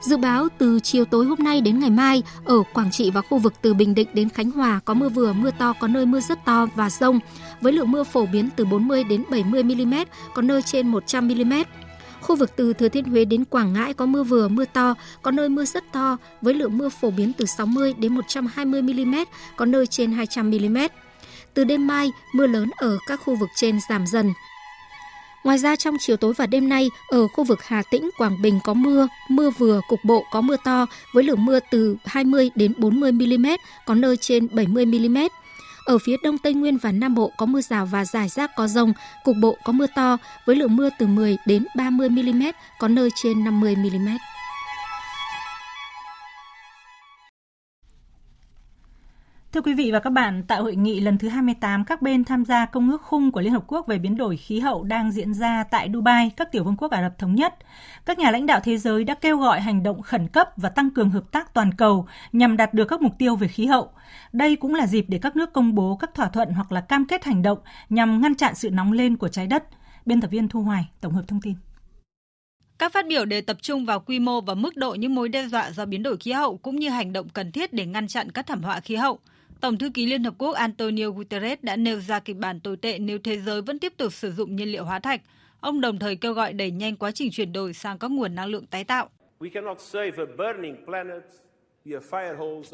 Dự báo từ chiều tối hôm nay đến ngày mai, ở Quảng Trị và khu vực từ Bình Định đến Khánh Hòa có mưa vừa mưa to, có nơi mưa rất to và rông, với lượng mưa phổ biến từ 40 đến 70 mm, có nơi trên 100 mm. Khu vực từ Thừa Thiên Huế đến Quảng Ngãi có mưa vừa, mưa to, có nơi mưa rất to, với lượng mưa phổ biến từ 60 đến 120 mm, có nơi trên 200 mm. Từ đêm mai, mưa lớn ở các khu vực trên giảm dần. Ngoài ra trong chiều tối và đêm nay, ở khu vực Hà Tĩnh, Quảng Bình có mưa, mưa vừa, cục bộ có mưa to với lượng mưa từ 20 đến 40 mm, có nơi trên 70 mm. Ở phía Đông Tây Nguyên và Nam Bộ có mưa rào và rải rác có rông, cục bộ có mưa to với lượng mưa từ 10 đến 30 mm, có nơi trên 50 mm. Thưa quý vị và các bạn, tại hội nghị lần thứ 28 các bên tham gia Công ước khung của Liên Hợp Quốc về biến đổi khí hậu đang diễn ra tại Dubai, các tiểu vương quốc Ả Rập Thống Nhất, các nhà lãnh đạo thế giới đã kêu gọi hành động khẩn cấp và tăng cường hợp tác toàn cầu nhằm đạt được các mục tiêu về khí hậu. Đây cũng là dịp để các nước công bố các thỏa thuận hoặc là cam kết hành động nhằm ngăn chặn sự nóng lên của trái đất. Biên tập viên Thu Hoài tổng hợp thông tin. Các phát biểu đều tập trung vào quy mô và mức độ những mối đe dọa do biến đổi khí hậu cũng như hành động cần thiết để ngăn chặn các thảm họa khí hậu. Tổng thư ký Liên Hợp Quốc Antonio Guterres đã nêu ra kịch bản tồi tệ nếu thế giới vẫn tiếp tục sử dụng nhiên liệu hóa thạch. Ông đồng thời kêu gọi đẩy nhanh quá trình chuyển đổi sang các nguồn năng lượng tái tạo.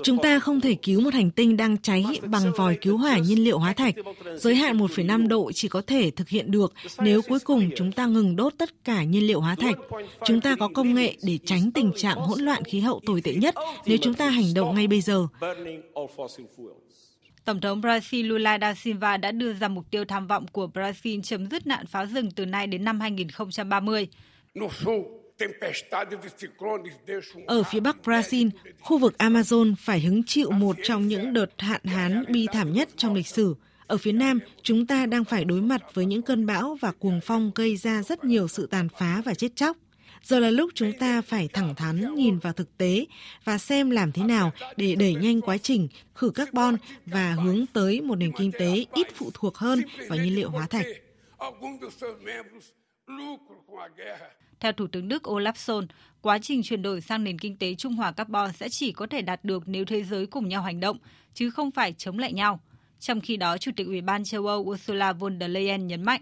Chúng ta không thể cứu một hành tinh đang cháy bằng vòi cứu hỏa nhiên liệu hóa thạch. Giới hạn 1,5 độ chỉ có thể thực hiện được nếu cuối cùng chúng ta ngừng đốt tất cả nhiên liệu hóa thạch. Chúng ta có công nghệ để tránh tình trạng hỗn loạn khí hậu tồi tệ nhất nếu chúng ta hành động ngay bây giờ. Tổng thống Brazil Lula da Silva đã đưa ra mục tiêu tham vọng của Brazil chấm dứt nạn phá rừng từ nay đến năm 2030. Ở phía bắc Brazil, khu vực Amazon phải hứng chịu một trong những đợt hạn hán bi thảm nhất trong lịch sử. Ở phía Nam, chúng ta đang phải đối mặt với những cơn bão và cuồng phong gây ra rất nhiều sự tàn phá và chết chóc. Giờ là lúc chúng ta phải thẳng thắn nhìn vào thực tế và xem làm thế nào để đẩy nhanh quá trình khử carbon và hướng tới một nền kinh tế ít phụ thuộc hơn vào nhiên liệu hóa thạch. Theo Thủ tướng Đức Olaf Scholz, quá trình chuyển đổi sang nền kinh tế trung hòa carbon sẽ chỉ có thể đạt được nếu thế giới cùng nhau hành động, chứ không phải chống lại nhau. Trong khi đó, Chủ tịch Ủy ban châu Âu Ursula von der Leyen nhấn mạnh,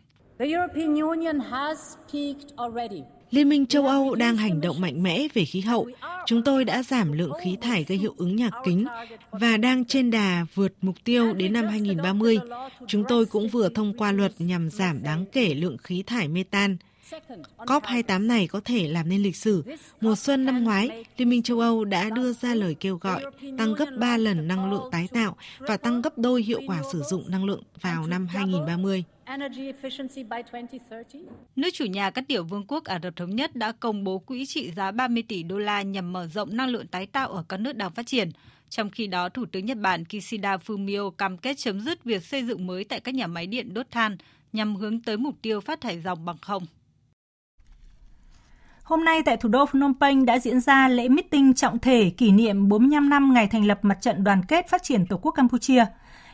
Liên minh châu Âu đang hành động mạnh mẽ về khí hậu. Chúng tôi đã giảm lượng khí thải gây hiệu ứng nhà kính và đang trên đà vượt mục tiêu đến năm 2030. Chúng tôi cũng vừa thông qua luật nhằm giảm đáng kể lượng khí thải metan. COP28 này có thể làm nên lịch sử. Mùa xuân năm ngoái, Liên minh châu Âu đã đưa ra lời kêu gọi tăng gấp 3 lần năng lượng tái tạo và tăng gấp đôi hiệu quả sử dụng năng lượng vào năm 2030. Nước chủ nhà các tiểu vương quốc Ả Rập Thống Nhất đã công bố quỹ trị giá 30 tỷ đô la nhằm mở rộng năng lượng tái tạo ở các nước đang phát triển. Trong khi đó, Thủ tướng Nhật Bản Kishida Fumio cam kết chấm dứt việc xây dựng mới tại các nhà máy điện đốt than nhằm hướng tới mục tiêu phát thải dòng bằng không. Hôm nay tại thủ đô Phnom Penh đã diễn ra lễ meeting trọng thể kỷ niệm 45 năm ngày thành lập Mặt trận Đoàn kết Phát triển Tổ quốc Campuchia.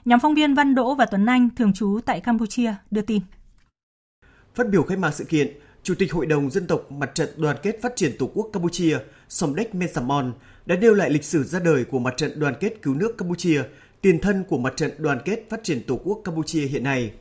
Nhóm phóng viên Văn Đỗ và Tuấn Anh thường trú tại Campuchia đưa tin. Phát biểu khai mạc sự kiện, Chủ tịch Hội đồng Dân tộc Mặt trận Đoàn kết Phát triển Tổ quốc Campuchia Somdech Mensamon đã nêu lại lịch sử ra đời của Mặt trận Đoàn kết Cứu nước Campuchia, tiền thân của Mặt trận Đoàn kết Phát triển Tổ quốc Campuchia hiện nay.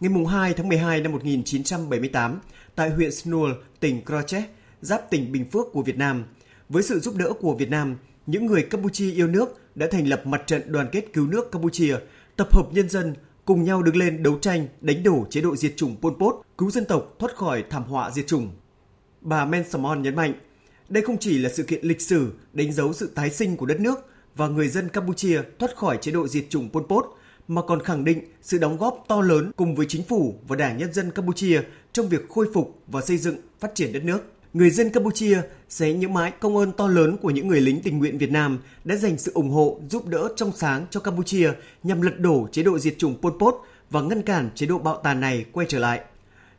Ngày 2 tháng 12 năm 1978, tại huyện Snul, tỉnh Krochet, giáp tỉnh Bình Phước của Việt Nam, với sự giúp đỡ của Việt Nam, những người Campuchia yêu nước đã thành lập Mặt trận Đoàn kết Cứu nước Campuchia, tập hợp nhân dân cùng nhau đứng lên đấu tranh đánh đổ chế độ diệt chủng Pol Pot, cứu dân tộc thoát khỏi thảm họa diệt chủng. Bà Mensamon nhấn mạnh, đây không chỉ là sự kiện lịch sử đánh dấu sự tái sinh của đất nước và người dân Campuchia thoát khỏi chế độ diệt chủng Pol Pot, mà còn khẳng định sự đóng góp to lớn cùng với chính phủ và Đảng Nhân dân Campuchia trong việc khôi phục và xây dựng, phát triển đất nước. Người dân Campuchia sẽ nhớ mãi công ơn to lớn của những người lính tình nguyện Việt Nam đã dành sự ủng hộ, giúp đỡ trong sáng cho Campuchia nhằm lật đổ chế độ diệt chủng Pol Pot và ngăn cản chế độ bạo tàn này quay trở lại.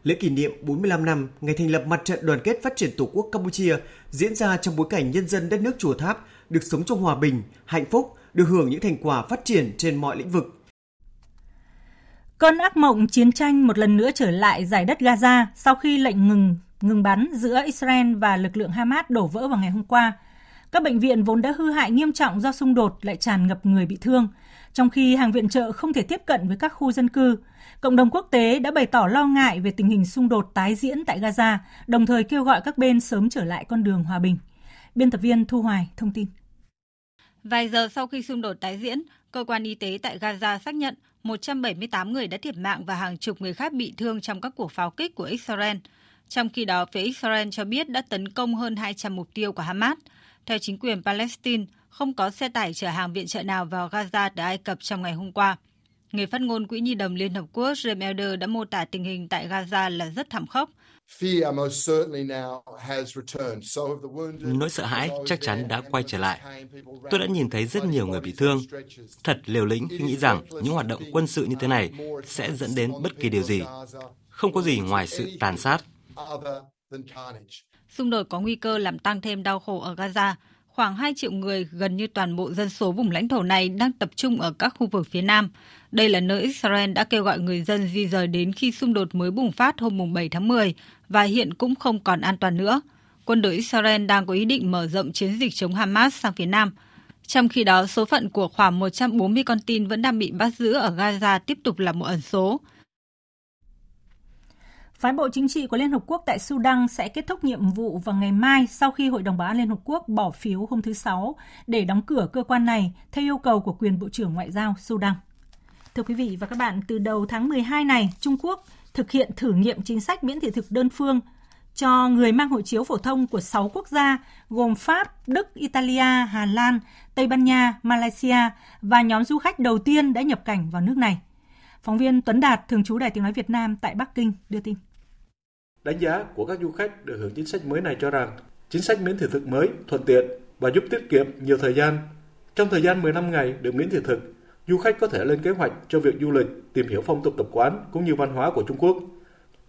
Lễ kỷ niệm 45 năm ngày thành lập Mặt trận Đoàn kết Phát triển Tổ quốc Campuchia diễn ra trong bối cảnh nhân dân đất nước Chùa Tháp được sống trong hòa bình, hạnh phúc, được hưởng những thành quả phát triển trên mọi lĩnh vực. Cơn ác mộng chiến tranh một lần nữa trở lại giải đất Gaza sau khi lệnh ngừng ngừng bắn giữa Israel và lực lượng Hamas đổ vỡ vào ngày hôm qua. Các bệnh viện vốn đã hư hại nghiêm trọng do xung đột lại tràn ngập người bị thương, trong khi hàng viện trợ không thể tiếp cận với các khu dân cư. Cộng đồng quốc tế đã bày tỏ lo ngại về tình hình xung đột tái diễn tại Gaza, đồng thời kêu gọi các bên sớm trở lại con đường hòa bình. Biên tập viên Thu Hoài thông tin. Vài giờ sau khi xung đột tái diễn, cơ quan y tế tại Gaza xác nhận 178 người đã thiệt mạng và hàng chục người khác bị thương trong các cuộc pháo kích của Israel. Trong khi đó, phía Israel cho biết đã tấn công hơn 200 mục tiêu của Hamas. Theo chính quyền Palestine, không có xe tải chở hàng viện trợ nào vào Gaza từ Ai Cập trong ngày hôm qua. Người phát ngôn Quỹ Nhi đồng Liên Hợp Quốc James Elder đã mô tả tình hình tại Gaza là rất thảm khốc. Nỗi sợ hãi chắc chắn đã quay trở lại. Tôi đã nhìn thấy rất nhiều người bị thương. Thật liều lĩnh khi nghĩ rằng những hoạt động quân sự như thế này sẽ dẫn đến bất kỳ điều gì. Không có gì ngoài sự tàn sát. Xung đột có nguy cơ làm tăng thêm đau khổ ở Gaza. Khoảng 2 triệu người, gần như toàn bộ dân số vùng lãnh thổ này đang tập trung ở các khu vực phía Nam. Đây là nơi Israel đã kêu gọi người dân di rời đến khi xung đột mới bùng phát hôm 7 tháng 10 và hiện cũng không còn an toàn nữa. Quân đội Israel đang có ý định mở rộng chiến dịch chống Hamas sang phía Nam. Trong khi đó, số phận của khoảng 140 con tin vẫn đang bị bắt giữ ở Gaza tiếp tục là một ẩn số. Phái bộ chính trị của Liên Hợp Quốc tại Sudan sẽ kết thúc nhiệm vụ vào ngày mai sau khi Hội đồng Bảo an Liên Hợp Quốc bỏ phiếu hôm thứ Sáu để đóng cửa cơ quan này theo yêu cầu của quyền Bộ trưởng Ngoại giao Sudan. Thưa quý vị và các bạn, từ đầu tháng 12 này, Trung Quốc thực hiện thử nghiệm chính sách miễn thị thực đơn phương cho người mang hộ chiếu phổ thông của 6 quốc gia gồm Pháp, Đức, Italia, Hà Lan, Tây Ban Nha, Malaysia và nhóm du khách đầu tiên đã nhập cảnh vào nước này. Phóng viên Tuấn Đạt, thường trú Đài Tiếng Nói Việt Nam tại Bắc Kinh đưa tin. Đánh giá của các du khách được hưởng chính sách mới này cho rằng chính sách miễn thị thực mới thuận tiện và giúp tiết kiệm nhiều thời gian. Trong thời gian 15 ngày được miễn thị thực, du khách có thể lên kế hoạch cho việc du lịch, tìm hiểu phong tục tập quán cũng như văn hóa của Trung Quốc.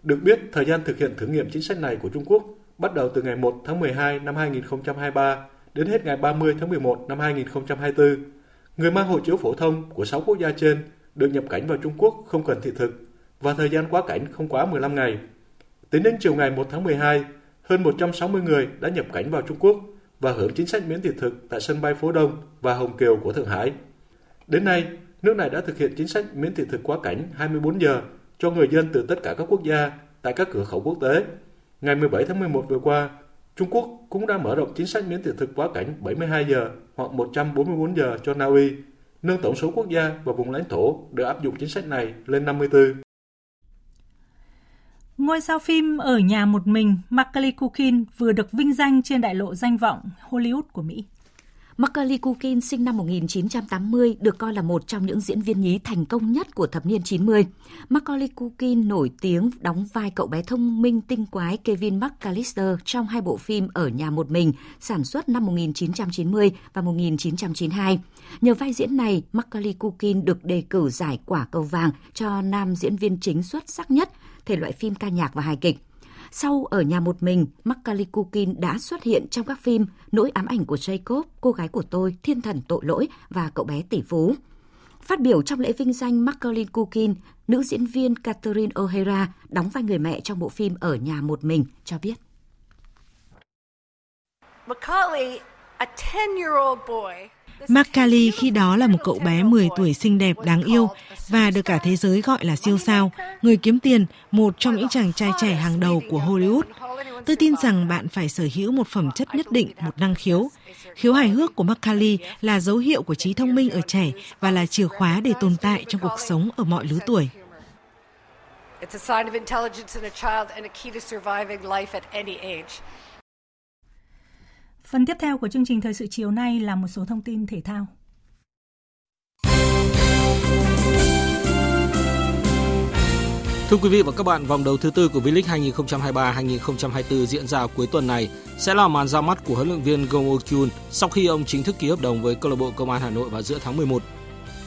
Được biết, thời gian thực hiện thử nghiệm chính sách này của Trung Quốc bắt đầu từ ngày 1 tháng 12 năm 2023 đến hết ngày 30 tháng 11 năm 2024. Người mang hộ chiếu phổ thông của 6 quốc gia trên được nhập cảnh vào Trung Quốc không cần thị thực và thời gian quá cảnh không quá 15 ngày. Tính đến chiều ngày 1 tháng 12, hơn 160 người đã nhập cảnh vào Trung Quốc và hưởng chính sách miễn thị thực tại sân bay Phố Đông và Hồng Kiều của Thượng Hải. Đến nay, nước này đã thực hiện chính sách miễn thị thực quá cảnh 24 giờ cho người dân từ tất cả các quốc gia tại các cửa khẩu quốc tế. Ngày 17 tháng 11 vừa qua, Trung Quốc cũng đã mở rộng chính sách miễn thị thực quá cảnh 72 giờ hoặc 144 giờ cho Na Uy, nâng tổng số quốc gia và vùng lãnh thổ được áp dụng chính sách này lên 54. Ngôi sao phim Ở nhà một mình Macaulay Culkin vừa được vinh danh trên đại lộ danh vọng Hollywood của Mỹ. Macaulay Culkin sinh năm 1980 được coi là một trong những diễn viên nhí thành công nhất của thập niên 90. Macaulay Culkin nổi tiếng đóng vai cậu bé thông minh tinh quái Kevin McAllister trong hai bộ phim Ở nhà một mình sản xuất năm 1990 và 1992. Nhờ vai diễn này, Macaulay Culkin được đề cử giải quả cầu vàng cho nam diễn viên chính xuất sắc nhất thể loại phim ca nhạc và hài kịch. Sau ở nhà một mình, Macaulay Culkin đã xuất hiện trong các phim Nỗi ám ảnh của Jacob, Cô gái của tôi, Thiên thần tội lỗi và Cậu bé tỷ phú. Phát biểu trong lễ vinh danh Macaulay Culkin, nữ diễn viên Catherine O'Hara đóng vai người mẹ trong bộ phim Ở nhà một mình cho biết. Macaulay, a 10-year-old boy, Macaulay khi đó là một cậu bé 10 tuổi xinh đẹp đáng yêu và được cả thế giới gọi là siêu sao, người kiếm tiền, một trong những chàng trai trẻ hàng đầu của Hollywood. Tôi tin rằng bạn phải sở hữu một phẩm chất nhất định, một năng khiếu. Khiếu hài hước của Macaulay là dấu hiệu của trí thông minh ở trẻ và là chìa khóa để tồn tại trong cuộc sống ở mọi lứa tuổi. It's a sign of intelligence in a child and a key to surviving life at any age. Phần tiếp theo của chương trình thời sự chiều nay là một số thông tin thể thao. Thưa quý vị và các bạn, vòng đấu thứ tư của V-League 2023-2024 diễn ra cuối tuần này sẽ là màn ra mắt của huấn luyện viên Gong Okyun sau khi ông chính thức ký hợp đồng với câu lạc bộ Công an Hà Nội vào giữa tháng 11.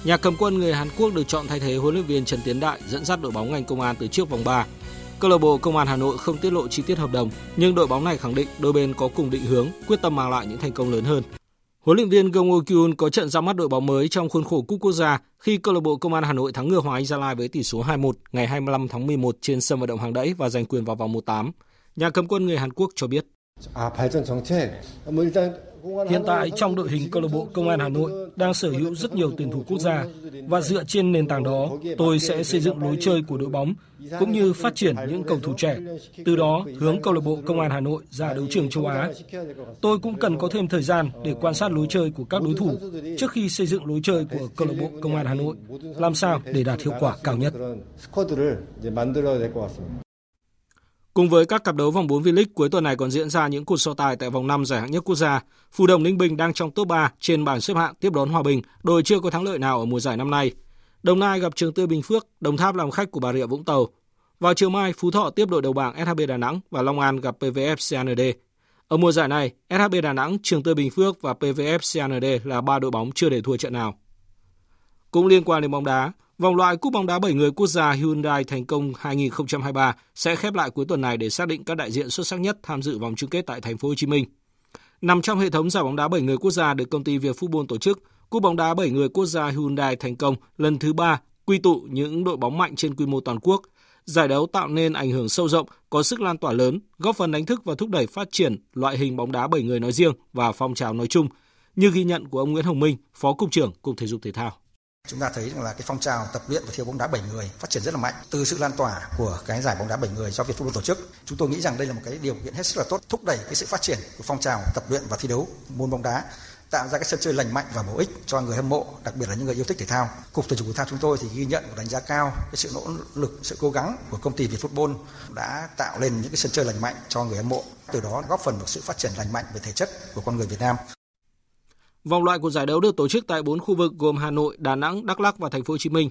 Nhà cầm quân người Hàn Quốc được chọn thay thế huấn luyện viên Trần Tiến Đại dẫn dắt đội bóng ngành công an từ trước vòng 3 Câu lạc bộ Công an Hà Nội không tiết lộ chi tiết hợp đồng, nhưng đội bóng này khẳng định đôi bên có cùng định hướng, quyết tâm mang lại những thành công lớn hơn. Huấn luyện viên Gong Kyun có trận ra mắt đội bóng mới trong khuôn khổ Cúp Quốc gia khi câu lạc bộ Công an Hà Nội thắng ngựa Hòa Anh Gia Lai với tỷ số 2-1 ngày 25 tháng 11 trên sân vận động Hàng Đẫy và giành quyền vào vòng 1/8. Nhà cầm quân người Hàn Quốc cho biết. Hiện tại trong đội hình câu lạc bộ Công an Hà Nội đang sở hữu rất nhiều tuyển thủ quốc gia và dựa trên nền tảng đó, tôi sẽ xây dựng lối chơi của đội bóng cũng như phát triển những cầu thủ trẻ. Từ đó hướng câu lạc bộ Công an Hà Nội ra đấu trường châu Á. Tôi cũng cần có thêm thời gian để quan sát lối chơi của các đối thủ trước khi xây dựng lối chơi của câu lạc bộ Công an Hà Nội, làm sao để đạt hiệu quả cao nhất. Cùng với các cặp đấu vòng 4 V-League cuối tuần này còn diễn ra những cuộc so tài tại vòng 5 giải hạng nhất quốc gia. Phù Đồng Ninh Bình đang trong top 3 trên bảng xếp hạng tiếp đón Hòa Bình, đội chưa có thắng lợi nào ở mùa giải năm nay. Đồng Nai gặp Trường Tươi Bình Phước, Đồng Tháp làm khách của Bà Rịa Vũng Tàu. Vào chiều mai, Phú Thọ tiếp đội đầu bảng SHB Đà Nẵng và Long An gặp PVF CND. Ở mùa giải này, SHB Đà Nẵng, Trường Tươi Bình Phước và PVF CND là ba đội bóng chưa để thua trận nào. Cũng liên quan đến bóng đá, Vòng loại Cúp bóng đá 7 người quốc gia Hyundai thành công 2023 sẽ khép lại cuối tuần này để xác định các đại diện xuất sắc nhất tham dự vòng chung kết tại thành phố Hồ Chí Minh. Nằm trong hệ thống giải bóng đá 7 người quốc gia được công ty Việt Football tổ chức, Cúp bóng đá 7 người quốc gia Hyundai thành công lần thứ 3 quy tụ những đội bóng mạnh trên quy mô toàn quốc. Giải đấu tạo nên ảnh hưởng sâu rộng, có sức lan tỏa lớn, góp phần đánh thức và thúc đẩy phát triển loại hình bóng đá 7 người nói riêng và phong trào nói chung, như ghi nhận của ông Nguyễn Hồng Minh, Phó Cục trưởng Cục Thể dục Thể thao. Chúng ta thấy rằng là cái phong trào tập luyện và thi đấu bóng đá 7 người phát triển rất là mạnh từ sự lan tỏa của cái giải bóng đá 7 người do Việt Football tổ chức. Chúng tôi nghĩ rằng đây là một cái điều kiện hết sức là tốt thúc đẩy cái sự phát triển của phong trào tập luyện và thi đấu môn bóng đá tạo ra cái sân chơi lành mạnh và bổ ích cho người hâm mộ, đặc biệt là những người yêu thích thể thao. Cục thể dục thể thao chúng tôi thì ghi nhận và đánh giá cao cái sự nỗ lực, sự cố gắng của công ty Việt Football đã tạo lên những cái sân chơi lành mạnh cho người hâm mộ, từ đó góp phần vào sự phát triển lành mạnh về thể chất của con người Việt Nam. Vòng loại của giải đấu được tổ chức tại 4 khu vực gồm Hà Nội, Đà Nẵng, Đắk Lắk và Thành phố Hồ Chí Minh.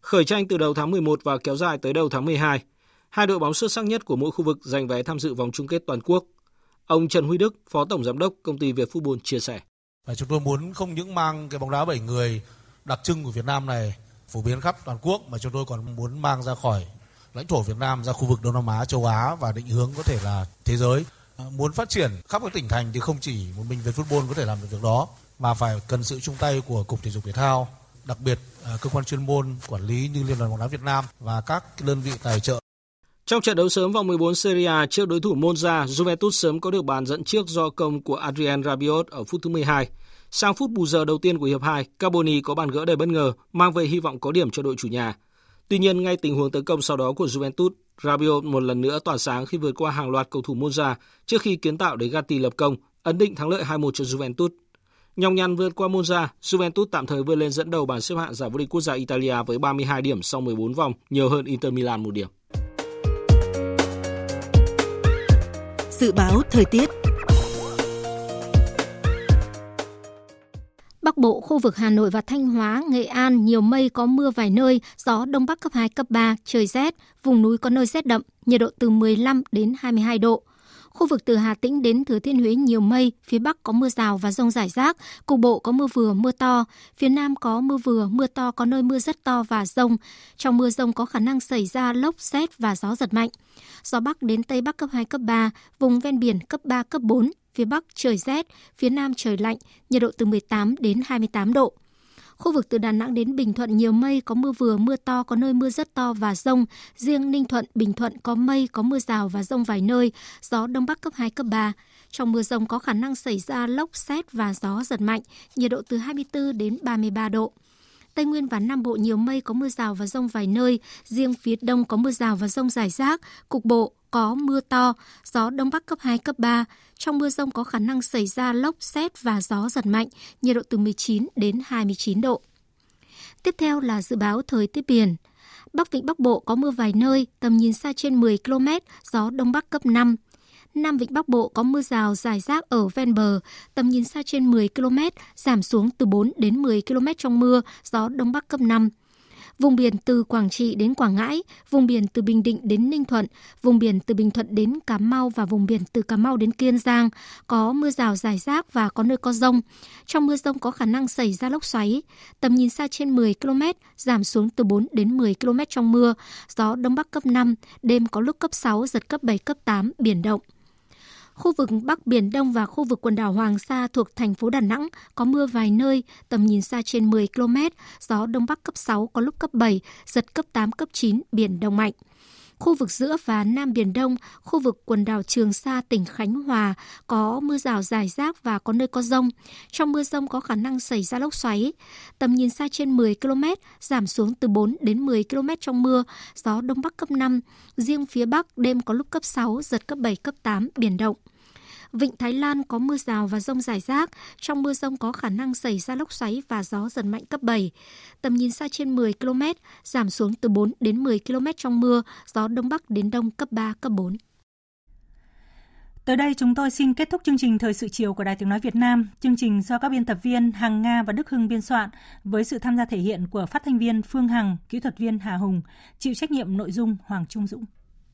Khởi tranh từ đầu tháng 11 và kéo dài tới đầu tháng 12. Hai đội bóng xuất sắc nhất của mỗi khu vực giành vé tham dự vòng chung kết toàn quốc. Ông Trần Huy Đức, Phó Tổng Giám đốc Công ty Việt Football chia sẻ. Và chúng tôi muốn không những mang cái bóng đá 7 người đặc trưng của Việt Nam này phổ biến khắp toàn quốc mà chúng tôi còn muốn mang ra khỏi lãnh thổ Việt Nam ra khu vực Đông Nam Á, châu Á và định hướng có thể là thế giới. Ờ, muốn phát triển khắp các tỉnh thành thì không chỉ một mình Việt football có thể làm được việc đó mà phải cần sự chung tay của cục thể dục thể thao đặc biệt ờ, cơ quan chuyên môn quản lý như liên đoàn bóng đá Việt Nam và các đơn vị tài trợ trong trận đấu sớm vòng 14 Serie A trước đối thủ Monza, Juventus sớm có được bàn dẫn trước do công của Adrien Rabiot ở phút thứ 12. Sang phút bù giờ đầu tiên của hiệp 2, Carboni có bàn gỡ đầy bất ngờ, mang về hy vọng có điểm cho đội chủ nhà. Tuy nhiên, ngay tình huống tấn công sau đó của Juventus, Rabiot một lần nữa tỏa sáng khi vượt qua hàng loạt cầu thủ Monza trước khi kiến tạo để Gatti lập công, ấn định thắng lợi 2-1 cho Juventus. Nhòng nhằn vượt qua Monza, Juventus tạm thời vươn lên dẫn đầu bảng xếp hạng giải vô địch quốc gia Italia với 32 điểm sau 14 vòng, nhiều hơn Inter Milan một điểm. Dự báo thời tiết Bắc Bộ, khu vực Hà Nội và Thanh Hóa, Nghệ An nhiều mây có mưa vài nơi, gió đông bắc cấp 2, cấp 3, trời rét, vùng núi có nơi rét đậm, nhiệt độ từ 15 đến 22 độ. Khu vực từ Hà Tĩnh đến Thừa Thiên Huế nhiều mây, phía Bắc có mưa rào và rông rải rác, cục bộ có mưa vừa mưa to, phía Nam có mưa vừa mưa to có nơi mưa rất to và rông. Trong mưa rông có khả năng xảy ra lốc, xét và gió giật mạnh. Gió Bắc đến Tây Bắc cấp 2, cấp 3, vùng ven biển cấp 3, cấp 4, phía Bắc trời rét, phía Nam trời lạnh, nhiệt độ từ 18 đến 28 độ. Khu vực từ Đà Nẵng đến Bình Thuận nhiều mây, có mưa vừa, mưa to, có nơi mưa rất to và rông. Riêng Ninh Thuận, Bình Thuận có mây, có mưa rào và rông vài nơi, gió Đông Bắc cấp 2, cấp 3. Trong mưa rông có khả năng xảy ra lốc, xét và gió giật mạnh, nhiệt độ từ 24 đến 33 độ. Tây Nguyên và Nam Bộ nhiều mây có mưa rào và rông vài nơi, riêng phía Đông có mưa rào và rông rải rác, cục bộ có mưa to, gió Đông Bắc cấp 2, cấp 3. Trong mưa rông có khả năng xảy ra lốc, xét và gió giật mạnh, nhiệt độ từ 19 đến 29 độ. Tiếp theo là dự báo thời tiết biển. Bắc Vịnh Bắc Bộ có mưa vài nơi, tầm nhìn xa trên 10 km, gió Đông Bắc cấp 5. Nam Vịnh Bắc Bộ có mưa rào rải rác ở ven bờ, tầm nhìn xa trên 10 km, giảm xuống từ 4 đến 10 km trong mưa, gió Đông Bắc cấp 5 vùng biển từ Quảng Trị đến Quảng Ngãi, vùng biển từ Bình Định đến Ninh Thuận, vùng biển từ Bình Thuận đến Cà Mau và vùng biển từ Cà Mau đến Kiên Giang có mưa rào rải rác và có nơi có rông. Trong mưa rông có khả năng xảy ra lốc xoáy, tầm nhìn xa trên 10 km, giảm xuống từ 4 đến 10 km trong mưa, gió Đông Bắc cấp 5, đêm có lúc cấp 6, giật cấp 7, cấp 8, biển động. Khu vực Bắc Biển Đông và khu vực quần đảo Hoàng Sa thuộc thành phố Đà Nẵng có mưa vài nơi, tầm nhìn xa trên 10 km, gió Đông Bắc cấp 6 có lúc cấp 7, giật cấp 8, cấp 9, biển động mạnh. Khu vực giữa và Nam Biển Đông, khu vực quần đảo Trường Sa, tỉnh Khánh Hòa có mưa rào rải rác và có nơi có rông. Trong mưa rông có khả năng xảy ra lốc xoáy. Tầm nhìn xa trên 10 km, giảm xuống từ 4 đến 10 km trong mưa, gió Đông Bắc cấp 5. Riêng phía Bắc đêm có lúc cấp 6, giật cấp 7, cấp 8, biển động. Vịnh Thái Lan có mưa rào và rông rải rác. Trong mưa rông có khả năng xảy ra lốc xoáy và gió giật mạnh cấp 7. Tầm nhìn xa trên 10 km, giảm xuống từ 4 đến 10 km trong mưa, gió Đông Bắc đến Đông cấp 3, cấp 4. Tới đây chúng tôi xin kết thúc chương trình Thời sự chiều của Đài Tiếng Nói Việt Nam. Chương trình do các biên tập viên Hằng Nga và Đức Hưng biên soạn với sự tham gia thể hiện của phát thanh viên Phương Hằng, kỹ thuật viên Hà Hùng, chịu trách nhiệm nội dung Hoàng Trung Dũng.